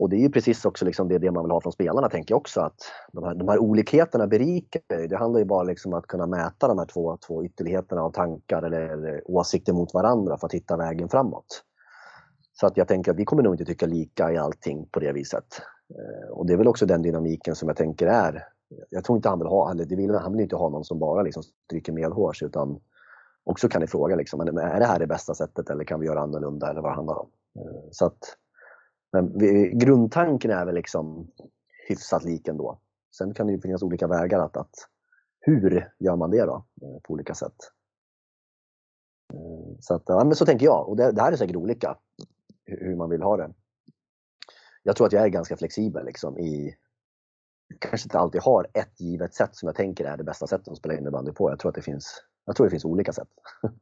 och det är ju precis också liksom det, det man vill ha från spelarna, tänker jag också. Att de här, de här olikheterna berikar Det handlar ju bara liksom om att kunna mäta de här två, två ytterligheterna av tankar eller, eller åsikter mot varandra för att hitta vägen framåt. Så att jag tänker att vi kommer nog inte tycka lika i allting på det viset. Eh, och det är väl också den dynamiken som jag tänker är jag tror inte han vill ha, eller det vill, han vill inte ha någon som bara liksom stryker medhårs utan också kan ifråga liksom, är det här det bästa sättet eller kan vi göra annorlunda eller vad det handlar om. Eh, så att, men vi, grundtanken är väl liksom hyfsat lik ändå. Sen kan det ju finnas olika vägar att, att hur gör man det då eh, på olika sätt? Så, att, ja, men så tänker jag och det, det här är säkert olika hur man vill ha det. Jag tror att jag är ganska flexibel liksom i kanske inte alltid har ett givet sätt som jag tänker är det bästa sättet att spela innebandy på. Jag tror att det finns, jag tror det finns olika sätt.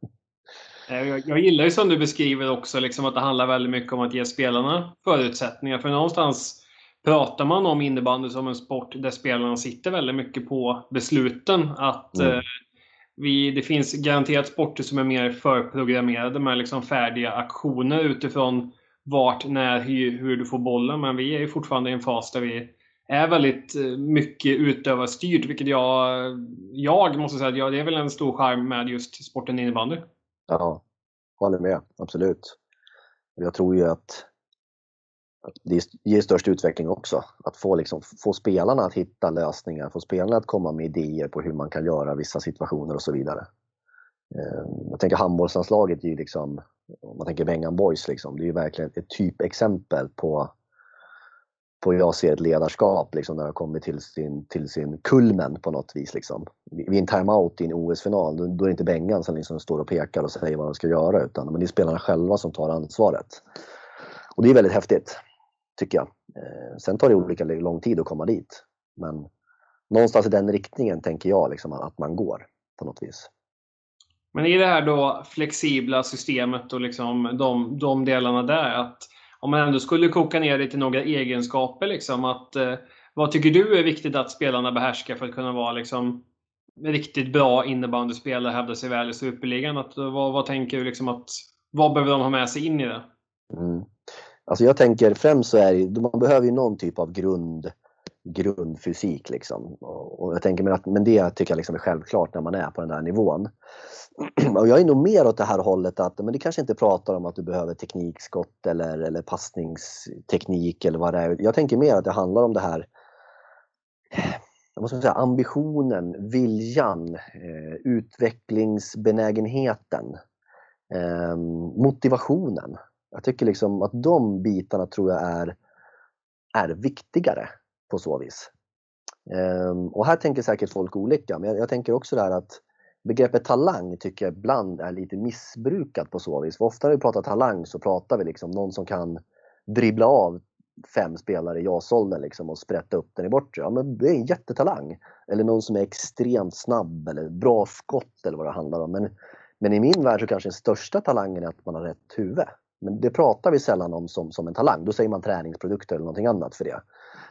Jag, jag gillar ju som du beskriver också liksom att det handlar väldigt mycket om att ge spelarna förutsättningar. För någonstans pratar man om innebandy som en sport där spelarna sitter väldigt mycket på besluten. Att mm. eh, vi, det finns garanterat sporter som är mer förprogrammerade med liksom färdiga aktioner utifrån vart, när, hur, hur du får bollen. Men vi är ju fortfarande i en fas där vi är väldigt eh, mycket utövarstyrt, vilket jag, jag måste säga, ja, det är väl en stor charm med just sporten innebandy. Ja, håller med. Absolut. Jag tror ju att, det ger störst utveckling också. Att få, liksom, få spelarna att hitta lösningar, få spelarna att komma med idéer på hur man kan göra vissa situationer och så vidare. Eh, jag tänker handbollslandslaget är ju liksom, om man tänker Bengan Boys, liksom, det är ju verkligen ett typexempel på på jag ser ett ledarskap liksom, när det kommer till sin, till sin kulmen på något vis. Liksom. Vid en timeout i en OS-final, då, då, är det inte Bengan som liksom står och pekar och säger vad de ska göra, utan men det är spelarna själva som tar ansvaret. Och det är väldigt häftigt, tycker jag. Eh, sen tar det olika lång tid att komma dit. Men någonstans i den riktningen tänker jag liksom, att man går på något vis. Men i det här då flexibla systemet och liksom de, de delarna där, att om man ändå skulle koka ner det till några egenskaper, liksom, att, eh, vad tycker du är viktigt att spelarna behärskar för att kunna vara liksom, riktigt bra innebandyspelare, hävda sig väl i Superligan? Att, vad, vad tänker du liksom att, vad behöver de ha med sig in i det? Mm. Alltså jag tänker främst så är det, man behöver ju någon typ av grund, grundfysik liksom. Och jag tänker att, men det tycker jag liksom är självklart när man är på den där nivån. och jag är nog mer åt det här hållet att men det kanske inte pratar om att du behöver teknikskott eller, eller passningsteknik eller vad det är. Jag tänker mer att det handlar om det här jag måste säga, ambitionen, viljan, eh, utvecklingsbenägenheten, eh, motivationen. Jag tycker liksom att de bitarna tror jag är, är viktigare på så vis. Um, och här tänker säkert folk olika, men jag, jag tänker också där att begreppet talang tycker jag ibland är lite missbrukat på så vis. För ofta när vi pratar talang så pratar vi liksom någon som kan dribbla av fem spelare i JAS-åldern liksom och sprätta upp den i bortre. Ja, men det är en jättetalang. Eller någon som är extremt snabb eller bra skott eller vad det handlar om. Men, men i min värld så kanske den största talangen är att man har rätt huvud. Men det pratar vi sällan om som, som en talang. Då säger man träningsprodukter eller någonting annat för det.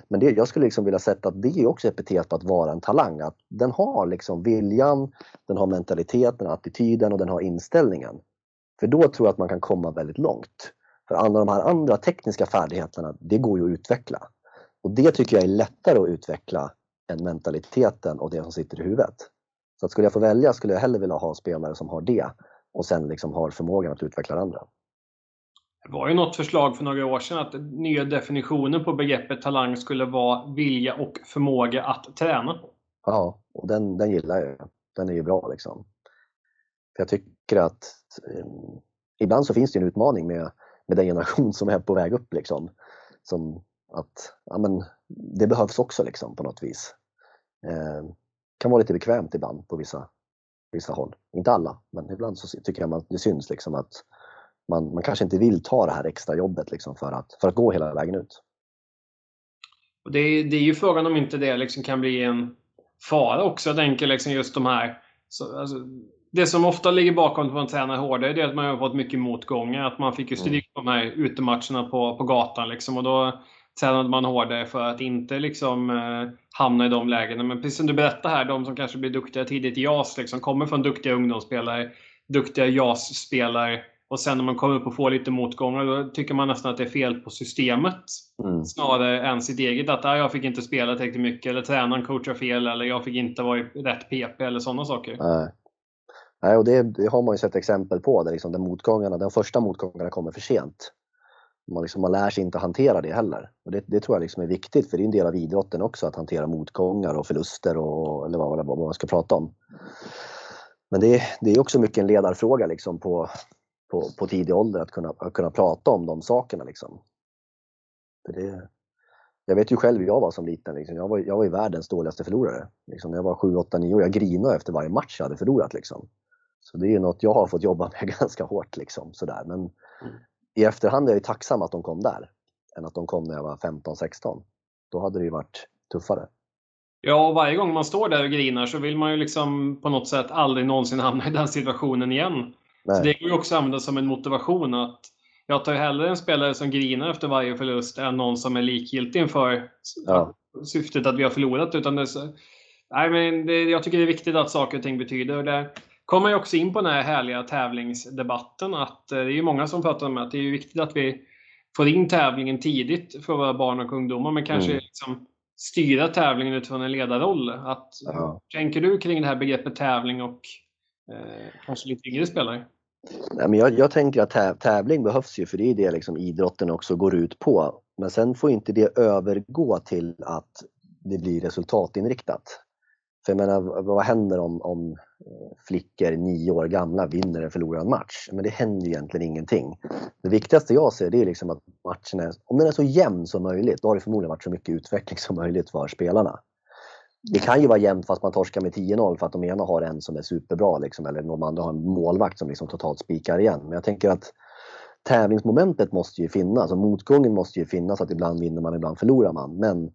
Men det, jag skulle liksom vilja sätta att det är också epitet på att vara en talang. Att den har liksom viljan, den har mentaliteten, attityden och den har inställningen. För då tror jag att man kan komma väldigt långt. För alla de här andra tekniska färdigheterna, det går ju att utveckla. Och det tycker jag är lättare att utveckla än mentaliteten och det som sitter i huvudet. Så att skulle jag få välja skulle jag hellre vilja ha spelare som har det och sen liksom har förmågan att utveckla andra. Det var ju något förslag för några år sedan att nya definitionen på begreppet talang skulle vara vilja och förmåga att träna. Ja, och den, den gillar jag. Den är ju bra liksom. För jag tycker att eh, ibland så finns det en utmaning med, med den generation som är på väg upp. Liksom. Som att ja, men, det behövs också liksom, på något vis. Eh, kan vara lite bekvämt ibland på vissa, vissa håll. Inte alla, men ibland så tycker jag man, det syns liksom att man, man kanske inte vill ta det här extra jobbet liksom för, att, för att gå hela vägen ut. Det är, det är ju frågan om inte det liksom kan bli en fara också. Jag tänker liksom just de här så, alltså, det som ofta ligger bakom att man tränar hårdare är att man har fått mycket motgångar. Att man fick ju stryk på de här utematcherna på, på gatan. Liksom, och då tränade man hårdare för att inte liksom, eh, hamna i de lägena. Men precis som du berättar här, de som kanske blir duktiga tidigt i JAS, liksom, kommer från duktiga ungdomsspelare, duktiga JAS-spelare. Och sen när man kommer upp och får lite motgångar, då tycker man nästan att det är fel på systemet. Mm. Snarare än sitt eget. Att ah, jag fick inte spela tillräckligt mycket, eller tränaren coachar fel, eller jag fick inte vara i rätt PP, eller sådana saker. Nej. Nej, och det, det, har man ju sett exempel på, där liksom de motgångarna, de första motgångarna kommer för sent. Man, liksom, man lär sig inte att hantera det heller. Och det, det tror jag liksom är viktigt, för det är en del av idrotten också, att hantera motgångar och förluster, och, eller vad, vad man ska prata om. Men det, det är också mycket en ledarfråga liksom på, på, på tidig ålder, att kunna, att kunna prata om de sakerna. Liksom. För det, jag vet ju själv hur jag var som liten. Liksom. Jag, var, jag var ju världens dåligaste förlorare. Liksom, när jag var 7, 8, 9 år, jag grinade efter varje match jag hade förlorat. Liksom. Så det är ju något jag har fått jobba med ganska hårt. Liksom, sådär. Men mm. i efterhand är jag ju tacksam att de kom där, än att de kom när jag var 15, 16. Då hade det ju varit tuffare. Ja, och varje gång man står där och grinar så vill man ju liksom på något sätt aldrig någonsin hamna i den situationen igen. Nej. Så det går ju också att använda som en motivation att jag tar ju hellre en spelare som grinar efter varje förlust än någon som är likgiltig inför ja. syftet att vi har förlorat. Utan det, nej, men det, jag tycker det är viktigt att saker och ting betyder. Och där kommer jag också in på den här härliga tävlingsdebatten. Att eh, det är ju många som pratar om att det är viktigt att vi får in tävlingen tidigt för våra barn och ungdomar. Men kanske mm. liksom styra tävlingen utifrån en ledarroll. Att, ja. Tänker du kring det här begreppet tävling och eh, kanske lite yngre spelare? Nej, men jag, jag tänker att tävling behövs ju för det är det liksom idrotten också går ut på. Men sen får inte det övergå till att det blir resultatinriktat. För jag menar, vad händer om, om eh, flickor nio år gamla vinner eller förlorar en match? Men det händer ju egentligen ingenting. Det viktigaste jag ser det är liksom att matchen är, om den är så jämn som möjligt, då har det förmodligen varit så mycket utveckling som möjligt för spelarna det kan ju vara jämnt fast man torskar med 10-0 för att de ena har en som är superbra liksom, eller de andra har en målvakt som liksom totalt spikar igen. Men jag tänker att tävlingsmomentet måste ju finnas och motgången måste ju finnas att ibland vinner man, ibland förlorar man. Men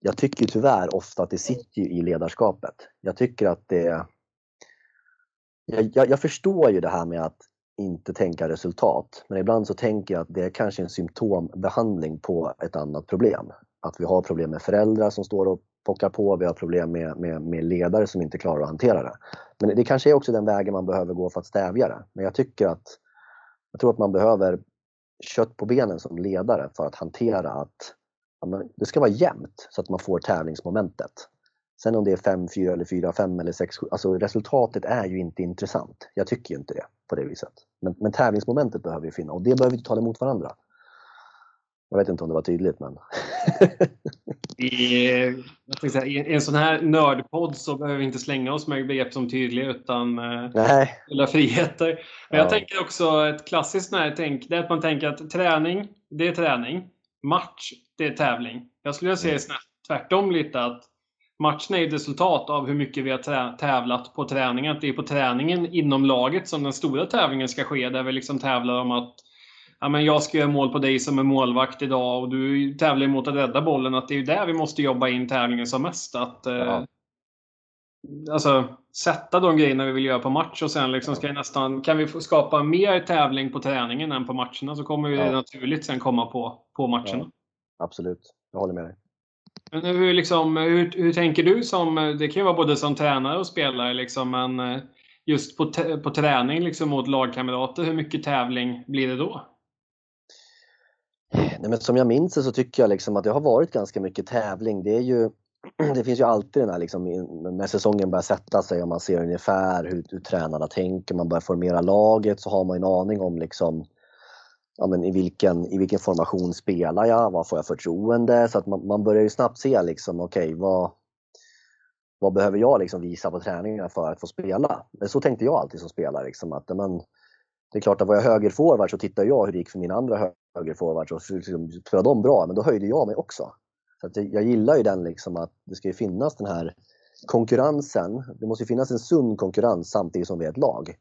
jag tycker tyvärr ofta att det sitter i ledarskapet. Jag tycker att det... Jag, jag, jag förstår ju det här med att inte tänka resultat, men ibland så tänker jag att det är kanske en symptombehandling på ett annat problem. Att vi har problem med föräldrar som står och pockar på, vi har problem med, med, med ledare som inte klarar att hantera det. Men det kanske är också den vägen man behöver gå för att stävja det. Men jag tycker att jag tror att man behöver kött på benen som ledare för att hantera att ja, det ska vara jämnt så att man får tävlingsmomentet. Sen om det är 5-4 eller 4-5 eller 6-7, alltså resultatet är ju inte intressant. Jag tycker ju inte det på det viset. Men, men tävlingsmomentet behöver vi finnas och det behöver vi ta emot varandra. Jag vet inte om det var tydligt men... I, säga, I en sån här nördpodd så behöver vi inte slänga oss med begrepp som tydliga utan eh, fulla friheter. Men ja. jag tänker också ett klassiskt när tänk, det är att man tänker att träning, det är träning. Match, det är tävling. Jag skulle säga mm. tvärtom lite att matchen är ett resultat av hur mycket vi har tävlat på träningen. Att det är på träningen inom laget som den stora tävlingen ska ske. Där vi liksom tävlar om att ja, men jag ska göra mål på dig som är målvakt idag och du tävlar mot att rädda bollen. Att det är ju där vi måste jobba in tävlingen som mest. Att, eh, ja. Alltså sätta de grejerna vi vill göra på match och sen liksom ska nästan, kan vi skapa mer tävling på träningen än på matcherna så kommer det naturligt sen komma på, på matcherna. Ja. Absolut, jag håller med dig. Men hur, liksom, hur, hur tänker du som, det kan ju vara både som tränare och spelare, liksom, men eh, just på, på träning liksom, mot lagkamrater, hur mycket tävling blir det då? Nej, men som jag minns det så tycker jag liksom att det har varit ganska mycket tävling. Det, är ju, det finns ju alltid den här liksom, när säsongen börjar sätta sig och man ser ungefär hur, hur tränarna tänker, man börjar formera laget så har man en aning om liksom, ja, men i, vilken, i vilken formation spelar jag, vad får jag förtroende? Så att man, man börjar ju snabbt se liksom, okej okay, vad, vad behöver jag liksom visa på träningarna för att få spela? Så tänkte jag alltid som spelare. Liksom, att, men, det är klart att var jag högerforward så tittade jag hur det gick för mina andra högerforwards och liksom, spelade de bra, men då höjde jag mig också. Så att jag, gillar ju den liksom att det ska ju finnas den här konkurrensen. Det måste ju finnas en sund konkurrens samtidigt som vi är ett lag.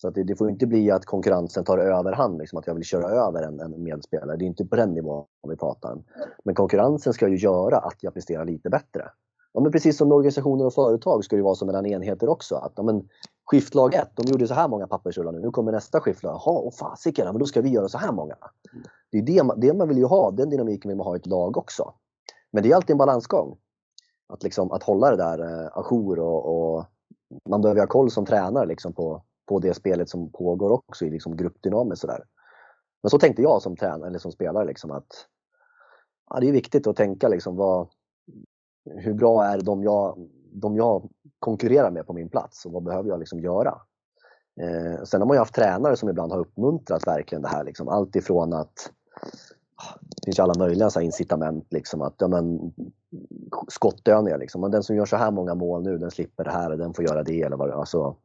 Så att det, det får inte bli att konkurrensen tar överhand, liksom att jag vill köra över en, en medspelare. Det är inte på den nivån vi pratar. Men konkurrensen ska ju göra att jag presterar lite bättre. Ja, men precis som med organisationer och företag ska det vara som mellan enheter också. Att, ja, men, skiftlag 1, de gjorde så här många pappersrullar nu. Nu kommer nästa skiftlag. Jaha, åh fasiken, men då ska vi göra så här många. Det är det, det man vill ju ha, den dynamiken vill man ha i ett lag också. Men det är alltid en balansgång. Att, liksom, att hålla det där eh, ajour och, och man behöver ha koll som tränare liksom, på, på det spelet som pågår också i liksom, gruppdynamiskt. Sådär. Men så tänkte jag som tränare eller som spelare liksom, att ja, det är viktigt att tänka liksom, vad, hur bra är de jag, de jag konkurrerar med på min plats och vad behöver jag liksom göra? Eh, sen har man ju haft tränare som ibland har uppmuntrat verkligen det här. Liksom. Allt ifrån att ah, det finns ju alla möjliga så incitament liksom att ja, men, skottövningar liksom. Men den som gör så här många mål nu den slipper det här och den får göra det eller vad det alltså,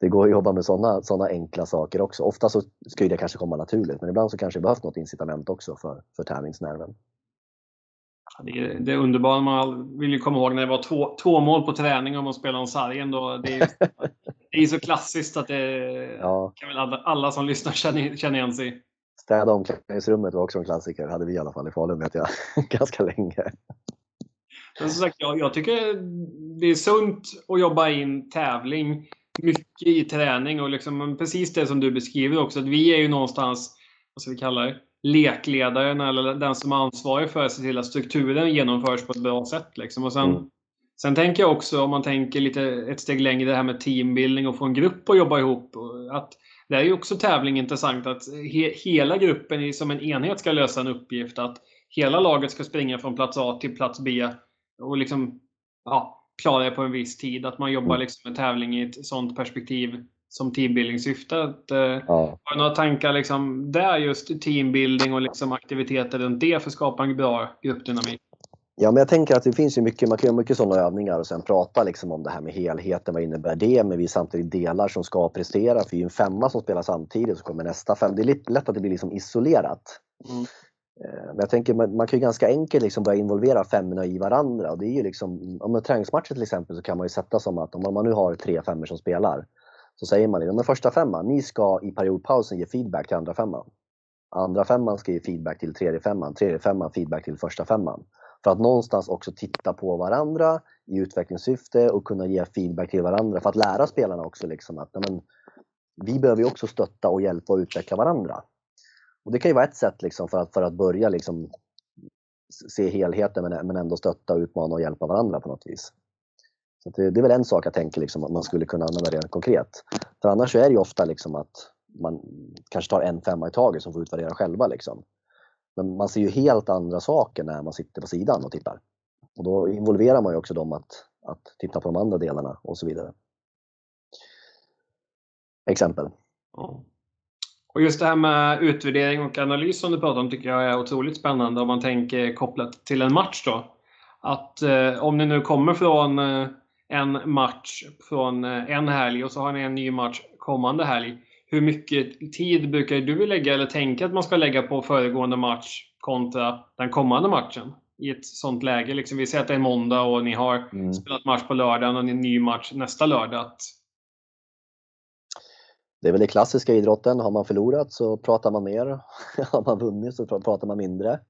Det går att jobba med sådana såna enkla saker också. Ofta så ska det kanske komma naturligt men ibland så kanske det behövs något incitament också för, för tävlingsnerven. Det är, det är underbart. Man vill ju komma ihåg när det var två, två mål på träning om man spelar om sargen. Då. Det, är, det är så klassiskt att det ja. kan väl alla, alla som lyssnar känna, känna igen sig. Städa omklädningsrummet var också en klassiker, hade vi i alla fall i Falun vet jag, ganska länge. Men som sagt, jag, jag tycker det är sunt att jobba in tävling mycket i träning och liksom, precis det som du beskriver också, att vi är ju någonstans, vad ska vi kalla det, lekledaren eller den som är ansvarig för att se till att strukturen genomförs på ett bra sätt. Liksom. Och sen, mm. sen tänker jag också, om man tänker lite ett steg längre, det här med teambuilding och få en grupp att jobba ihop. Att det är ju också tävling intressant att he, hela gruppen som en enhet ska lösa en uppgift. Att hela laget ska springa från plats A till plats B och liksom ja, klara det på en viss tid. Att man jobbar mm. liksom med tävling i ett sånt perspektiv som teambuilding-syfte. Eh, ja. Har du några tankar liksom, där just teambuilding och liksom aktiviteter runt det för att skapa en bra gruppdynamik? Ja, men jag tänker att det finns ju mycket, man kan göra mycket sådana övningar och sen prata liksom om det här med helheten, vad innebär det? Men vi är samtidigt delar som ska prestera, för vi är en femma som spelar samtidigt så kommer nästa fem. Det är lätt att det blir liksom isolerat. Mm. Eh, men jag tänker man, man kan ju ganska enkelt liksom börja involvera femmorna i varandra. Och det är ju liksom, om en träningsmatch till exempel så kan man ju sätta som att om man nu har tre femmor som spelar så säger man liksom, det, den första femman, ni ska i periodpausen ge feedback till andra femman. Andra femman ska ge feedback till tredje femman, tredje femman feedback till första femman. För att någonstans också titta på varandra i utvecklingssyfte och kunna ge feedback till varandra för att lära spelarna också liksom att men, vi behöver ju också stötta och hjälpa och utveckla varandra. Och Det kan ju vara ett sätt liksom för, att, för att börja liksom se helheten men ändå stötta, utmana och hjälpa varandra på något vis. Så det, det, är väl en sak jag tänker liksom, att man skulle kunna använda rent konkret. För annars är det ju ofta liksom att man kanske tar en femma i taget som får utvärdera själva. Liksom. Men man ser ju helt andra saker när man sitter på sidan och tittar. Och då involverar man ju också dem att, att titta på de andra delarna och så vidare. Exempel. Ja. Och just det här med utvärdering och analys som du pratar om tycker jag är otroligt spännande om man tänker kopplat till en match då. Att eh, om ni nu kommer från eh, en match från eh, en helg och så har ni en ny match kommande helg. Hur mycket tid brukar du lägga eller tänka att man ska lägga på föregående match kontra den kommande matchen? I ett sånt läge. Liksom, vi säger att det är måndag och ni har mm. spelat match på lördagen och en ny match nästa lördag. Det är väl det klassiska i idrotten. Har man förlorat så pratar man mer. har man vunnit så pratar man mindre.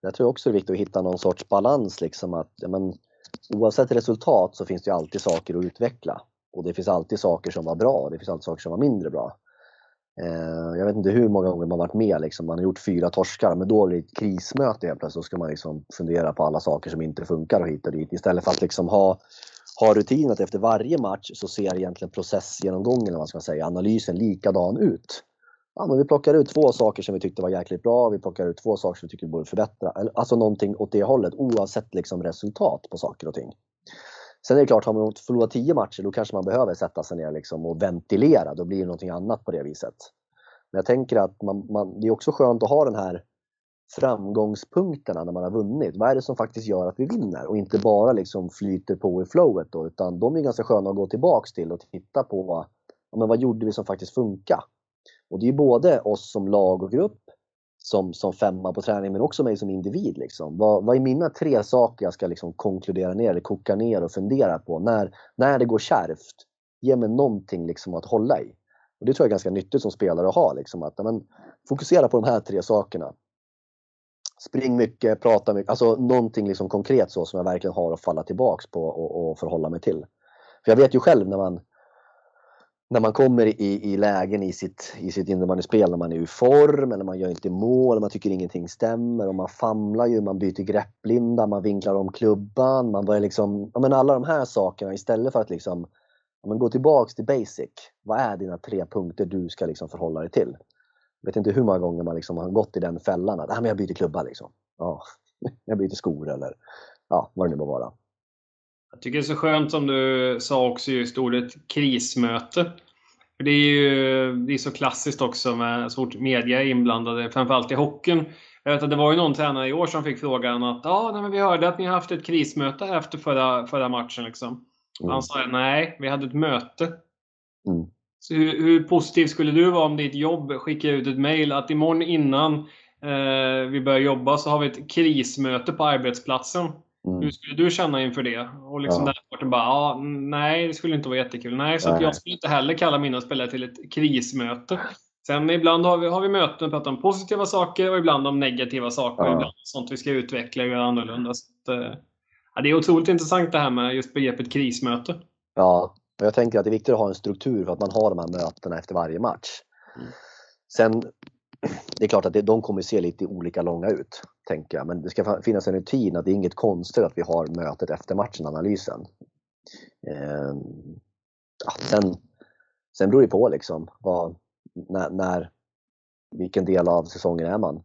Jag tror också det är viktigt att hitta någon sorts balans. Liksom att, ja, men, oavsett resultat så finns det alltid saker att utveckla. Och det finns alltid saker som var bra och det finns alltid saker som var mindre bra. Eh, jag vet inte hur många gånger man varit med, liksom. man har gjort fyra torskar men då blir det ett krismöte helt plötsligt. Då ska man liksom fundera på alla saker som inte funkar och hit och dit. Istället för att liksom ha, ha rutinen att efter varje match så ser egentligen processgenomgången, vad ska man säga, analysen likadan ut ja, men vi plockar ut två saker som vi tyckte var jäkligt bra, vi plockar ut två saker som vi tycker vi borde förbättra. Alltså någonting åt det hållet oavsett liksom resultat på saker och ting. Sen är det klart, har man förlorat tio matcher då kanske man behöver sätta sig ner liksom och ventilera. Då blir det någonting annat på det viset. Men jag tänker att man, man, det är också skönt att ha den här framgångspunkterna när man har vunnit. Vad är det som faktiskt gör att vi vinner? Och inte bara liksom flyter på i flowet då, utan de är ganska sköna att gå tillbaks till och titta på men vad gjorde vi som faktiskt funkar? Och det är både oss som lag och grupp, som, som femma på träning, men också mig som individ. Liksom. Vad, vad är mina tre saker jag ska liksom konkludera ner, eller koka ner och fundera på när, när det går kärvt? Ge mig någonting liksom att hålla i. Och Det tror jag är ganska nyttigt som spelare att ha. Liksom, att, men, fokusera på de här tre sakerna. Spring mycket, prata mycket, alltså någonting liksom konkret så som jag verkligen har att falla tillbaks på och, och förhålla mig till. För jag vet ju själv när man när man kommer i, i lägen i sitt, i sitt innebandyspel, när man är ur form eller man gör inte mål, man tycker ingenting stämmer och man famlar ju, man byter grepplinda, man vinklar om klubban, man börjar liksom, ja men alla de här sakerna istället för att liksom, ja men gå tillbaks till basic. Vad är dina tre punkter du ska liksom förhålla dig till? Jag vet inte hur många gånger man liksom har gått i den fällan att, ah, men jag byter klubba liksom. Ja, jag byter skor eller ja, vad det nu må vara. Jag tycker det är så skönt som du sa också just ordet krismöte. För det är ju det är så klassiskt också med så fort media är inblandade, framförallt i hockeyn. Jag vet att det var ju någon tränare i år som fick frågan att ja, nej, men vi hörde att ni har haft ett krismöte efter förra, förra matchen. Liksom. Mm. Han sa nej, vi hade ett möte. Mm. Så hur, hur positiv skulle du vara om ditt jobb skickar ut ett mail att imorgon innan eh, vi börjar jobba så har vi ett krismöte på arbetsplatsen. Mm. Hur skulle du känna inför det? Och liksom ja. den bara, ja, nej, det skulle inte vara jättekul. Nej, så jag skulle inte heller kalla mina spelare till ett krismöte. Sen ibland har vi, har vi möten och pratar om positiva saker och ibland om negativa saker. Ja. Och ibland sånt vi ska utveckla och göra annorlunda. Så att, eh, ja, det är otroligt intressant det här med just begreppet krismöte. Ja, och jag tänker att det är viktigt att ha en struktur för att man har de här mötena efter varje match. Mm. Sen det är klart att det, de kommer se lite olika långa ut, tänker jag. Men det ska finnas en rutin att det är inget konstigt att vi har mötet efter matchen, analysen. Eh, ja, sen, sen beror det på liksom vad, när, när, vilken del av säsongen är man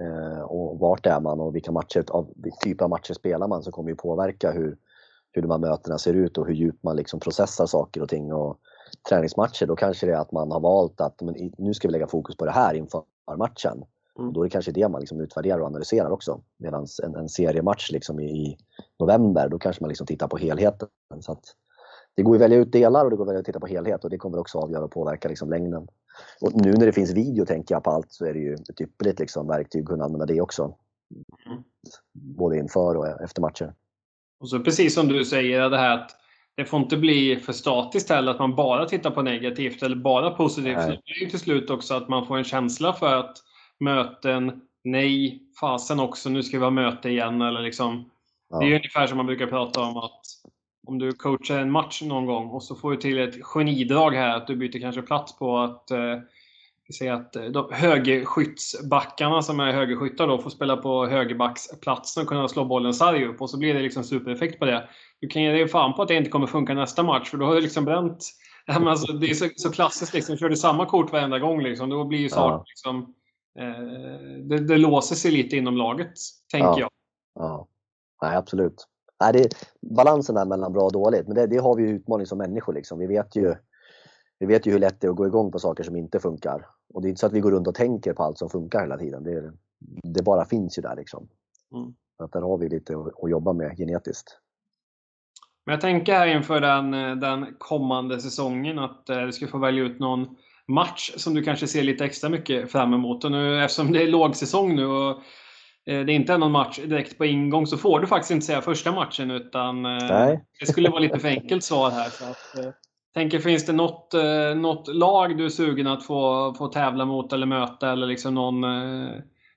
eh, och vart är man och vilka matcher, av, typ av matcher spelar man som kommer ju påverka hur, hur de här mötena ser ut och hur djupt man liksom processar saker och ting. Och träningsmatcher, då kanske det är att man har valt att men nu ska vi lägga fokus på det här inför matchen. Mm. Då är det kanske det man liksom utvärderar och analyserar också. Medan en, en seriematch liksom i, i, november, då kanske man liksom tittar på helheten. Så att, det går att välja ut delar och det går att välja att titta på helhet och det kommer också avgöra och påverka liksom längden. Och nu när det finns video tänker jag på allt så är det ju ett ypperligt liksom verktyg att kunna använda det också. Mm. Både inför och efter matcher. Och så precis som du säger, det här att det får inte bli för statiskt heller, att man bara tittar på negativt eller bara positivt. Nej. Det blir ju till slut också att man får en känsla för att möten, nej, fasen också, nu ska vi ha möte igen. Eller liksom, ja. Det är ungefär som man brukar prata om att om du coachar en match någon gång och så får du till ett genidrag här, att du byter kanske plats på att eh, vi säger att eh, de högerskyttsbackarna som är högerskyttar då får spela på högerbacksplatsen och kunna slå bollen sarg upp och så blir det liksom supereffekt på det. Du kan ge dig fan på att det inte kommer funka nästa match för då har du liksom bränt alltså, det är så, så klassiskt liksom. Kör du samma kort varenda gång liksom, då blir ju saker ja. liksom, eh, det, det, låser sig lite inom laget, tänker ja. jag. Ja, Nej, absolut. Nej, det är balansen där mellan bra och dåligt, men det, det har vi ju utmaning som människor. Liksom. Vi, vet ju, vi vet ju hur lätt det är att gå igång på saker som inte funkar. Och det är inte så att vi går runt och tänker på allt som funkar hela tiden. Det, det bara finns ju där. Liksom. Mm. Att där har vi lite att, jobba med genetiskt. Men jag tänker här inför den, den kommande säsongen att eh, du ska få välja ut någon match som du kanske ser lite extra mycket fram emot. Och nu, eftersom det är lågsäsong nu och eh, det inte är någon match direkt på ingång så får du faktiskt inte säga första matchen utan eh, det skulle vara lite för enkelt svar här. Så att, tänker, finns det något, något lag du är sugen att få, få tävla mot eller möta eller liksom någon,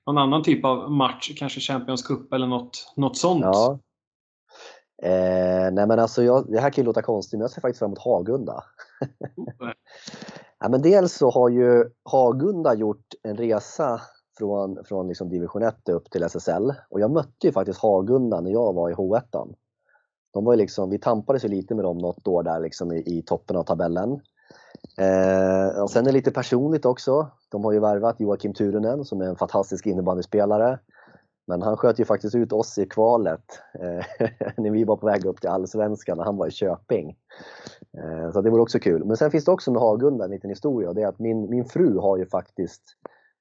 någon annan typ av match? Kanske Champions Cup eller något, något sånt? Ja. Eh, nej men alltså jag, det här kan ju låta konstigt men jag ser faktiskt fram emot Hagunda. ja, men dels så har ju Hagunda gjort en resa från, från liksom division 1 upp till SSL och jag mötte ju faktiskt Hagunda när jag var i H1. De var liksom, vi tampades ju lite med dem något år där liksom i, i toppen av tabellen. Eh, och sen är det lite personligt också. De har ju värvat Joakim Turunen som är en fantastisk innebandyspelare. Men han sköt ju faktiskt ut oss i kvalet eh, när vi var på väg upp till Allsvenskan och han var i Köping. Eh, så det vore också kul. Men sen finns det också med Hagunda en liten historia och det är att min, min fru har ju faktiskt,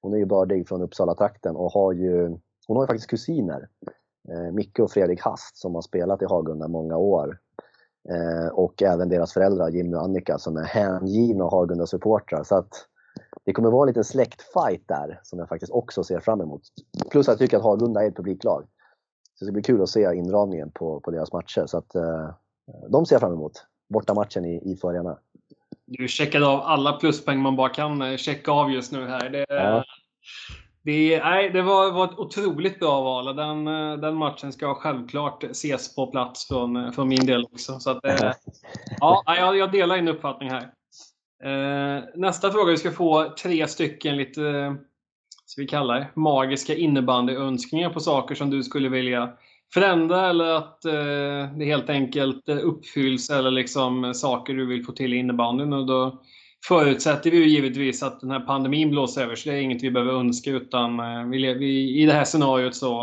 hon är ju bördig från Uppsala trakten och har ju, hon har ju faktiskt kusiner. Eh, Micke och Fredrik Hast som har spelat i Hagunda många år. Och även deras föräldrar Jimmy och Annika som är hängivna Hagunda-supportrar. Så att det kommer vara en liten släktfight där som jag faktiskt också ser fram emot. Plus att jag tycker att Hagunda är ett publiklag. Så det ska bli kul att se inramningen på, på deras matcher. Så att, eh, de ser jag fram emot. Borta matchen i, i Förarna. Du checkade av alla pluspoäng man bara kan eh, checka av just nu här. Det, ja. Det, nej, det var, var ett otroligt bra val. Den, eh, den matchen ska självklart ses på plats från, eh, från min del också. Så att, ja, jag, jag delar din uppfattning här. Nästa fråga. Vi ska få tre stycken lite, ska vi kalla det, magiska innebandyönskningar på saker som du skulle vilja förändra eller att eh, det helt enkelt eh, uppfylls eller liksom saker du vill få till i innebandyn. Och då förutsätter vi ju givetvis att den här pandemin blåser över, så det är inget vi behöver önska utan eh, vi, vi, i det här scenariot så,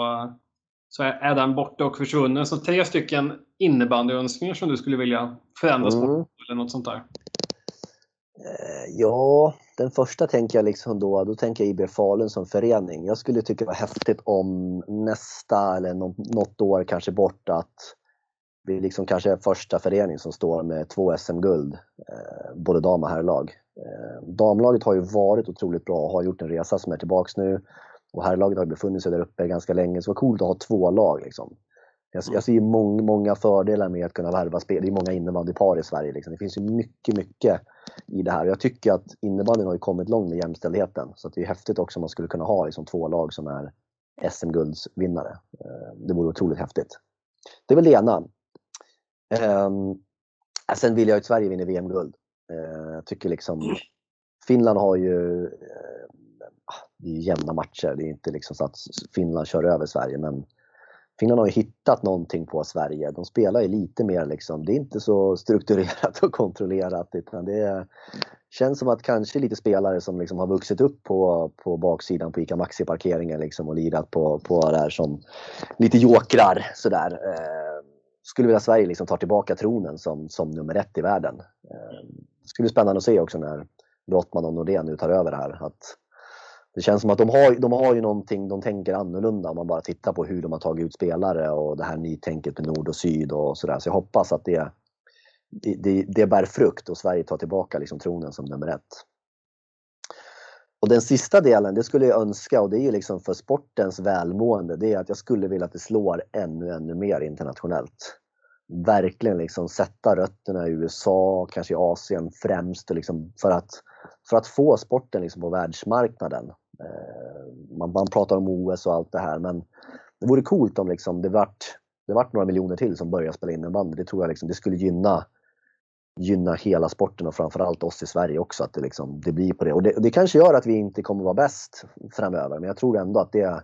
så är, är den borta och försvunnen. Så tre stycken innebandyönskningar som du skulle vilja förändras mm. på eller något sånt där. Eh, ja, den första tänker jag liksom då, då tänker jag IB Falun som förening. Jag skulle tycka det var häftigt om nästa eller något år kanske bort att vi liksom kanske är första förening som står med två SM-guld, eh, både dam och herrlag. Eh, damlaget har ju varit otroligt bra och har gjort en resa som är tillbaks nu. Och herrlaget har befunnit sig där uppe ganska länge, så det var coolt att ha två lag. Liksom. Jag, jag ser många, många fördelar med att kunna värva spel. Det är många innebandypar i Sverige. Liksom. Det finns ju mycket, mycket i det här. Jag tycker att innebandyn har ju kommit långt med jämställdheten. Så det är häftigt också om man skulle kunna ha liksom, två lag som är SM-guldsvinnare. Eh, det vore otroligt häftigt. Det är väl det ena. Um, sen vill jag att Sverige vinner VM-guld. Uh, jag tycker liksom Finland har ju uh, det är jämna matcher. Det är inte liksom så att Finland kör över Sverige men Finland har ju hittat någonting på Sverige. De spelar ju lite mer liksom, det är inte så strukturerat och kontrollerat utan det känns som att kanske lite spelare som liksom har vuxit upp på, på baksidan på ICA Maxi-parkeringen liksom och lirat på, på det här som lite jokrar sådär. Eh, skulle vilja Sverige liksom tar tillbaka tronen som, som nummer ett i världen. Eh, det skulle bli spännande att se också när Brottman och Nordén nu tar över det här. Att det känns som att de har, de har ju någonting, de tänker annorlunda om man bara tittar på hur de har tagit ut spelare och det här nytänket med nord och syd och sådär. Så jag hoppas att det, det, det bär frukt och Sverige tar tillbaka liksom tronen som nummer ett. Och den sista delen, det skulle jag önska och det är ju liksom för sportens välmående, det är att jag skulle vilja att det slår ännu, ännu mer internationellt. Verkligen liksom sätta rötterna i USA, kanske i Asien främst liksom för, att, för att få sporten liksom på världsmarknaden. Eh, man, man pratar om OS och allt det här men det vore coolt om liksom det vart, det vart några miljoner till som börjar spela innebandy. Det tror jag liksom, det skulle gynna, gynna hela sporten och framförallt oss i Sverige också att det, liksom, det blir på det. Och det, det kanske gör att vi inte kommer vara bäst framöver men jag tror ändå att det,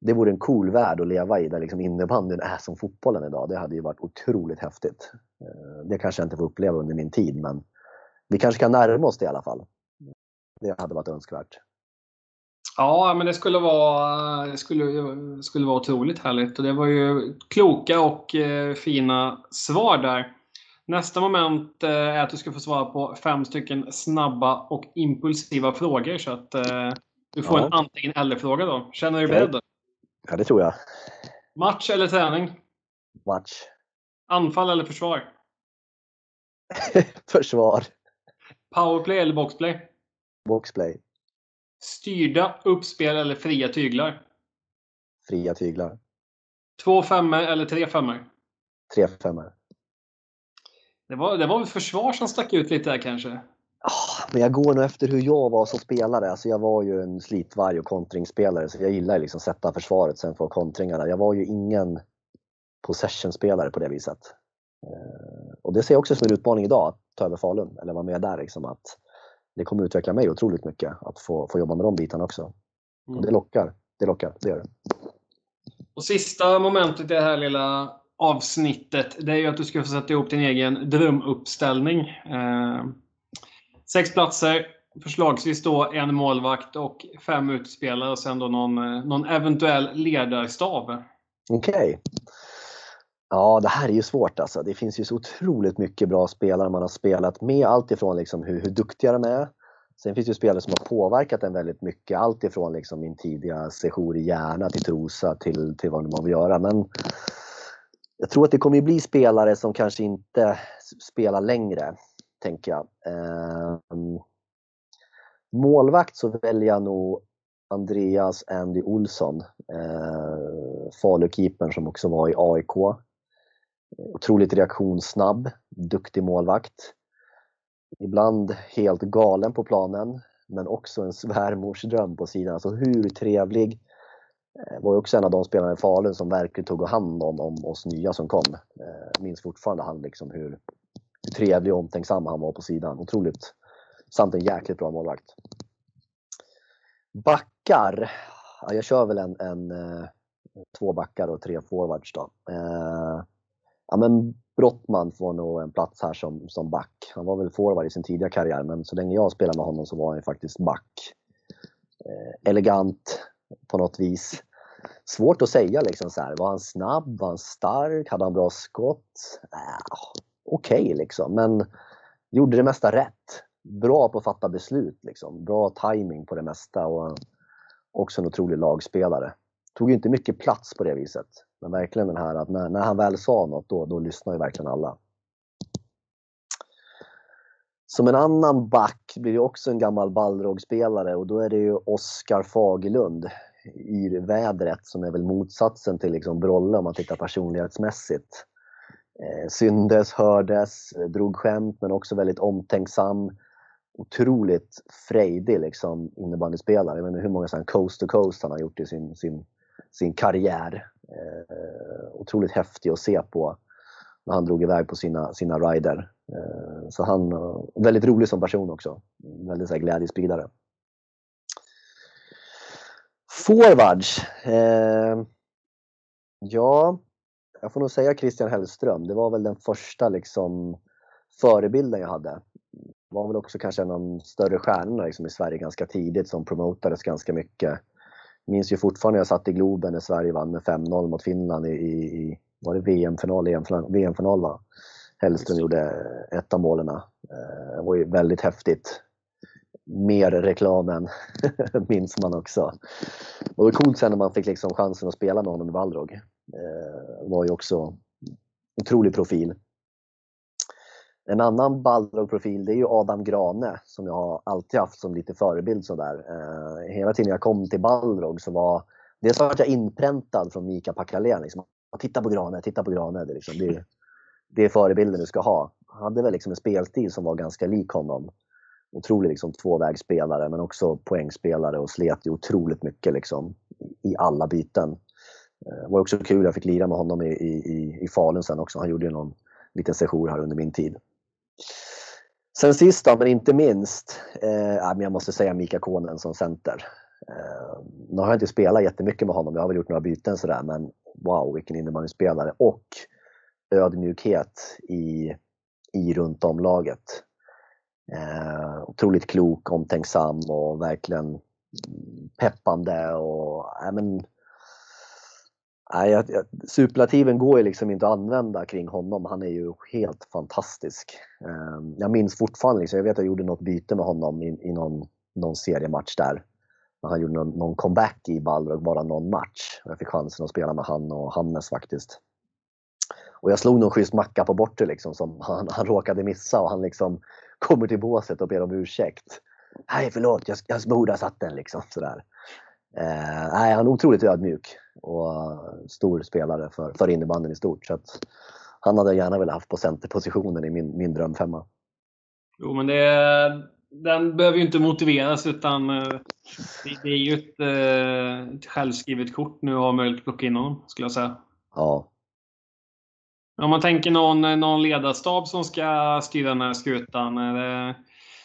det vore en cool värld att leva i där liksom innebandyn är som fotbollen idag. Det hade ju varit otroligt häftigt. Eh, det kanske jag inte får uppleva under min tid men vi kanske kan närma oss det i alla fall. Det hade varit önskvärt. Ja, men det skulle vara, det skulle, skulle vara otroligt härligt. Och det var ju kloka och eh, fina svar där. Nästa moment eh, är att du ska få svara på fem stycken snabba och impulsiva frågor. Så att eh, du får ja. en antingen eller-fråga då. Känner du dig beredd? Ja, det tror jag. Match eller träning? Match. Anfall eller försvar? försvar. Powerplay eller boxplay? Boxplay. Styrda uppspel eller fria tyglar? Fria tyglar. Två femmor eller tre femmor? Tre femmor. Det var, det var väl försvar som stack ut lite där kanske? Oh, men jag går nog efter hur jag var som spelare. Alltså jag var ju en slitvarg och kontringsspelare så jag gillar liksom sätta försvaret sen få kontringarna. Jag var ju ingen possession-spelare på det viset. Eh, och det ser jag också som en utmaning idag, att ta över Falun, eller vara med där. Liksom, att det kommer utveckla mig otroligt mycket att få, få jobba med de bitarna också. Mm. Och det lockar. Det lockar, det gör det. Och sista momentet i det här lilla avsnittet, det är ju att du ska få sätta ihop din egen drömuppställning. Eh, sex platser, förslagsvis då en målvakt och fem utespelare och sen då någon, eh, någon eventuell ledarstab. Okej. Okay. Ja, det här är ju svårt alltså. Det finns ju så otroligt mycket bra spelare man har spelat med. Allt ifrån liksom hur, hur duktiga de är. Sen finns det ju spelare som har påverkat en väldigt mycket. Allt ifrån liksom min tidiga sejour i Järna till Trosa till, till vad man vill göra. Men jag tror att det kommer bli spelare som kanske inte spelar längre, tänker jag. Ehm, målvakt så väljer jag nog Andreas Andy Olsson, eh, Falukeepern som också var i AIK. Otroligt reaktionssnabb, duktig målvakt. Ibland helt galen på planen, men också en svärmorsdröm på sidan. Alltså hur trevlig. Eh, var var också en av de spelarna i Falun som verkligen tog hand om, om oss nya som kom. Eh, minns fortfarande han liksom hur, hur trevlig och omtänksam han var på sidan. Otroligt. Samt en jäkligt bra målvakt. Backar. Ja, jag kör väl en, en, eh, två backar och tre forwards då. Eh, ja, men Brottman får nog en plats här som, som back. Han var väl forward i sin tidiga karriär, men så länge jag spelade med honom så var han ju faktiskt back. Eh, elegant på något vis. Svårt att säga liksom så här. Var han snabb? Var han stark? Hade han bra skott? Äh, Okej okay, liksom, men gjorde det mesta rätt. Bra på att fatta beslut liksom. Bra timing på det mesta och också en otrolig lagspelare. Tog inte mycket plats på det viset. Men verkligen den här att när, när han väl sa något, då, då lyssnar ju verkligen alla. Som en annan back blir det också en gammal Balrog-spelare och då är det ju Oskar Fagerlund, yrvädret, som är väl motsatsen till liksom Brolle om man tittar personlighetsmässigt. Eh, syndes, hördes, drog skämt men också väldigt omtänksam. Otroligt frejdig liksom innebandyspelare. Jag vet inte hur många coast to coast han har gjort i sin, sin, sin karriär. Eh, otroligt häftig att se på när han drog iväg på sina, sina rider. Eh, så han, eh, väldigt rolig som person också. Väldigt så här, glädjespridare. Forwards. Eh, ja, jag får nog säga Christian Hellström. Det var väl den första liksom, förebilden jag hade. Var väl också kanske en av de större stjärnorna liksom, i Sverige ganska tidigt som promotades ganska mycket minns ju fortfarande när jag satt i Globen när Sverige vann med 5-0 mot Finland i, i var det VM-final? EM-final VM va? Hellström gjorde ett av målen. Eh, det var ju väldigt häftigt. Mer reklamen minns man också. Det var coolt sen när man fick liksom chansen att spela med honom i Balrog. Eh, var ju också otrolig profil. En annan Balrog-profil det är ju Adam Grane som jag alltid haft som lite förebild. Sådär. Eh, hela tiden jag kom till Balrog så var dels var jag inpräntad från Mika Pakalén. Liksom, titta på Grane, titta på Grane. Det, liksom, det, det är förebilden du ska ha. Han hade väl liksom en spelstil som var ganska lik honom. Otrolig liksom, tvåvägsspelare men också poängspelare och slet ju otroligt mycket liksom, i alla byten. Det var också kul, jag fick lira med honom i, i, i Falun sen också. Han gjorde ju någon liten session här under min tid. Sen sist då, men inte minst, eh, jag måste säga Mika Konen som center. Eh, nu har jag inte spelat jättemycket med honom, jag har väl gjort några byten sådär, men wow vilken innebandyspelare och ödmjukhet i, i runt om laget. Eh, otroligt klok, omtänksam och verkligen peppande och äh, men, Nej, jag, jag, superlativen går ju liksom inte att använda kring honom. Han är ju helt fantastisk. Eh, jag minns fortfarande, liksom, jag vet att jag gjorde något byte med honom i, i någon, någon seriematch där. Han gjorde någon, någon comeback i Balrog, bara någon match. Jag fick chansen att spela med han och Hannes faktiskt. Och jag slog någon schysst macka på bortre liksom, som han, han råkade missa och han liksom kommer till båset och ber om ursäkt. Nej förlåt, jag, jag borde ha satt den liksom. Sådär. Eh, nej, han är otroligt ödmjuk och stor spelare för, för innebandyn i stort. Så att han hade jag gärna velat haft på centerpositionen i min, min drömfemma. Jo, men det, den behöver ju inte motiveras utan eh, det, är ju ett, eh, ett självskrivet kort nu att ha möjlighet att plocka in honom, skulle jag säga. Ja. Om man tänker någon, någon ledarstab som ska styra den här skutan.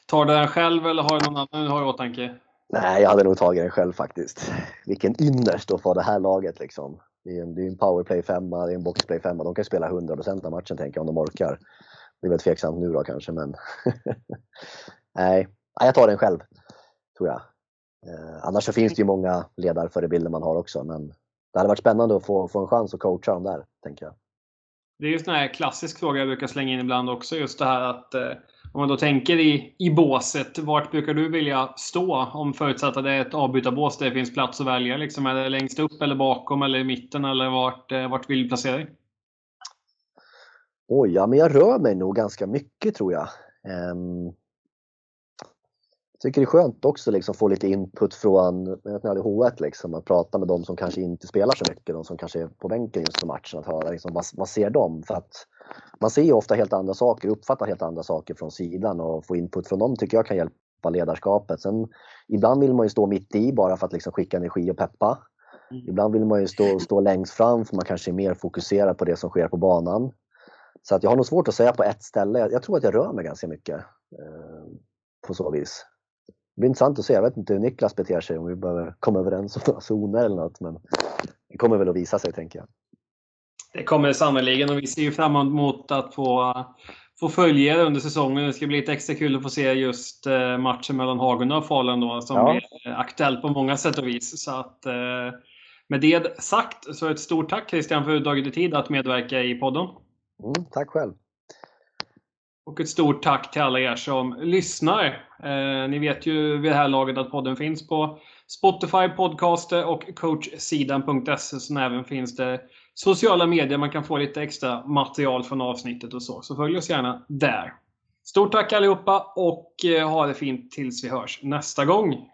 Tar du den själv eller har du någon annan du har i åtanke? Nej, jag hade nog tagit den själv faktiskt. Vilken ynnest att få det här laget liksom. Det är en, det är en powerplay femma, det är en boxplay femma. De kan spela 100% av matchen tänker jag om de orkar. Det är väl tveksamt nu då kanske, men nej, jag tar den själv. Tror jag. Eh, annars så finns det ju många ledarförebilder man har också, men det hade varit spännande att få, få en chans att coacha dem där, tänker jag. Det är ju en sån här klassisk fråga jag brukar slänga in ibland också, just det här att eh, om man då tänker i, i båset, vart brukar du vilja stå? Om förutsatt att det är ett avbytarbås där det finns plats att välja. Liksom, är det längst upp eller bakom eller i mitten? Eller vart, eh, vart vill du placera dig? Oj, ja, men jag rör mig nog ganska mycket tror jag. Um, tycker det är skönt också liksom få lite input från jag vet, H1 liksom, att prata med de som kanske inte spelar så mycket, de som kanske är på bänken just för matchen. Att höra liksom, vad, vad ser de? För att man ser ju ofta helt andra saker, uppfattar helt andra saker från sidan och få input från dem tycker jag kan hjälpa ledarskapet. Sen ibland vill man ju stå mitt i bara för att liksom skicka energi och peppa. Mm. Ibland vill man ju stå, stå längst fram för man kanske är mer fokuserad på det som sker på banan. Så att jag har nog svårt att säga på ett ställe. Jag tror att jag rör mig ganska mycket eh, på så vis. Det blir intressant att se. Jag vet inte hur Niklas beter sig, om vi behöver komma överens om några zoner eller något. Men det kommer väl att visa sig, tänker jag. Det kommer sannerligen och vi ser ju fram emot att få, få följa det under säsongen. Det ska bli lite extra kul att få se just eh, matchen mellan Hagunda och Falun då, som ja. blir aktuellt på många sätt och vis. Så att, eh, med det sagt så ett stort tack Christian för att du tagit dig tid att medverka i podden. Mm, tack själv. Och ett stort tack till alla er som lyssnar. Eh, ni vet ju vid det här laget att podden finns på Spotify, Podcaster och coachsidan.se. Som även finns det sociala medier. Man kan få lite extra material från avsnittet och så. Så följ oss gärna där. Stort tack allihopa och eh, ha det fint tills vi hörs nästa gång.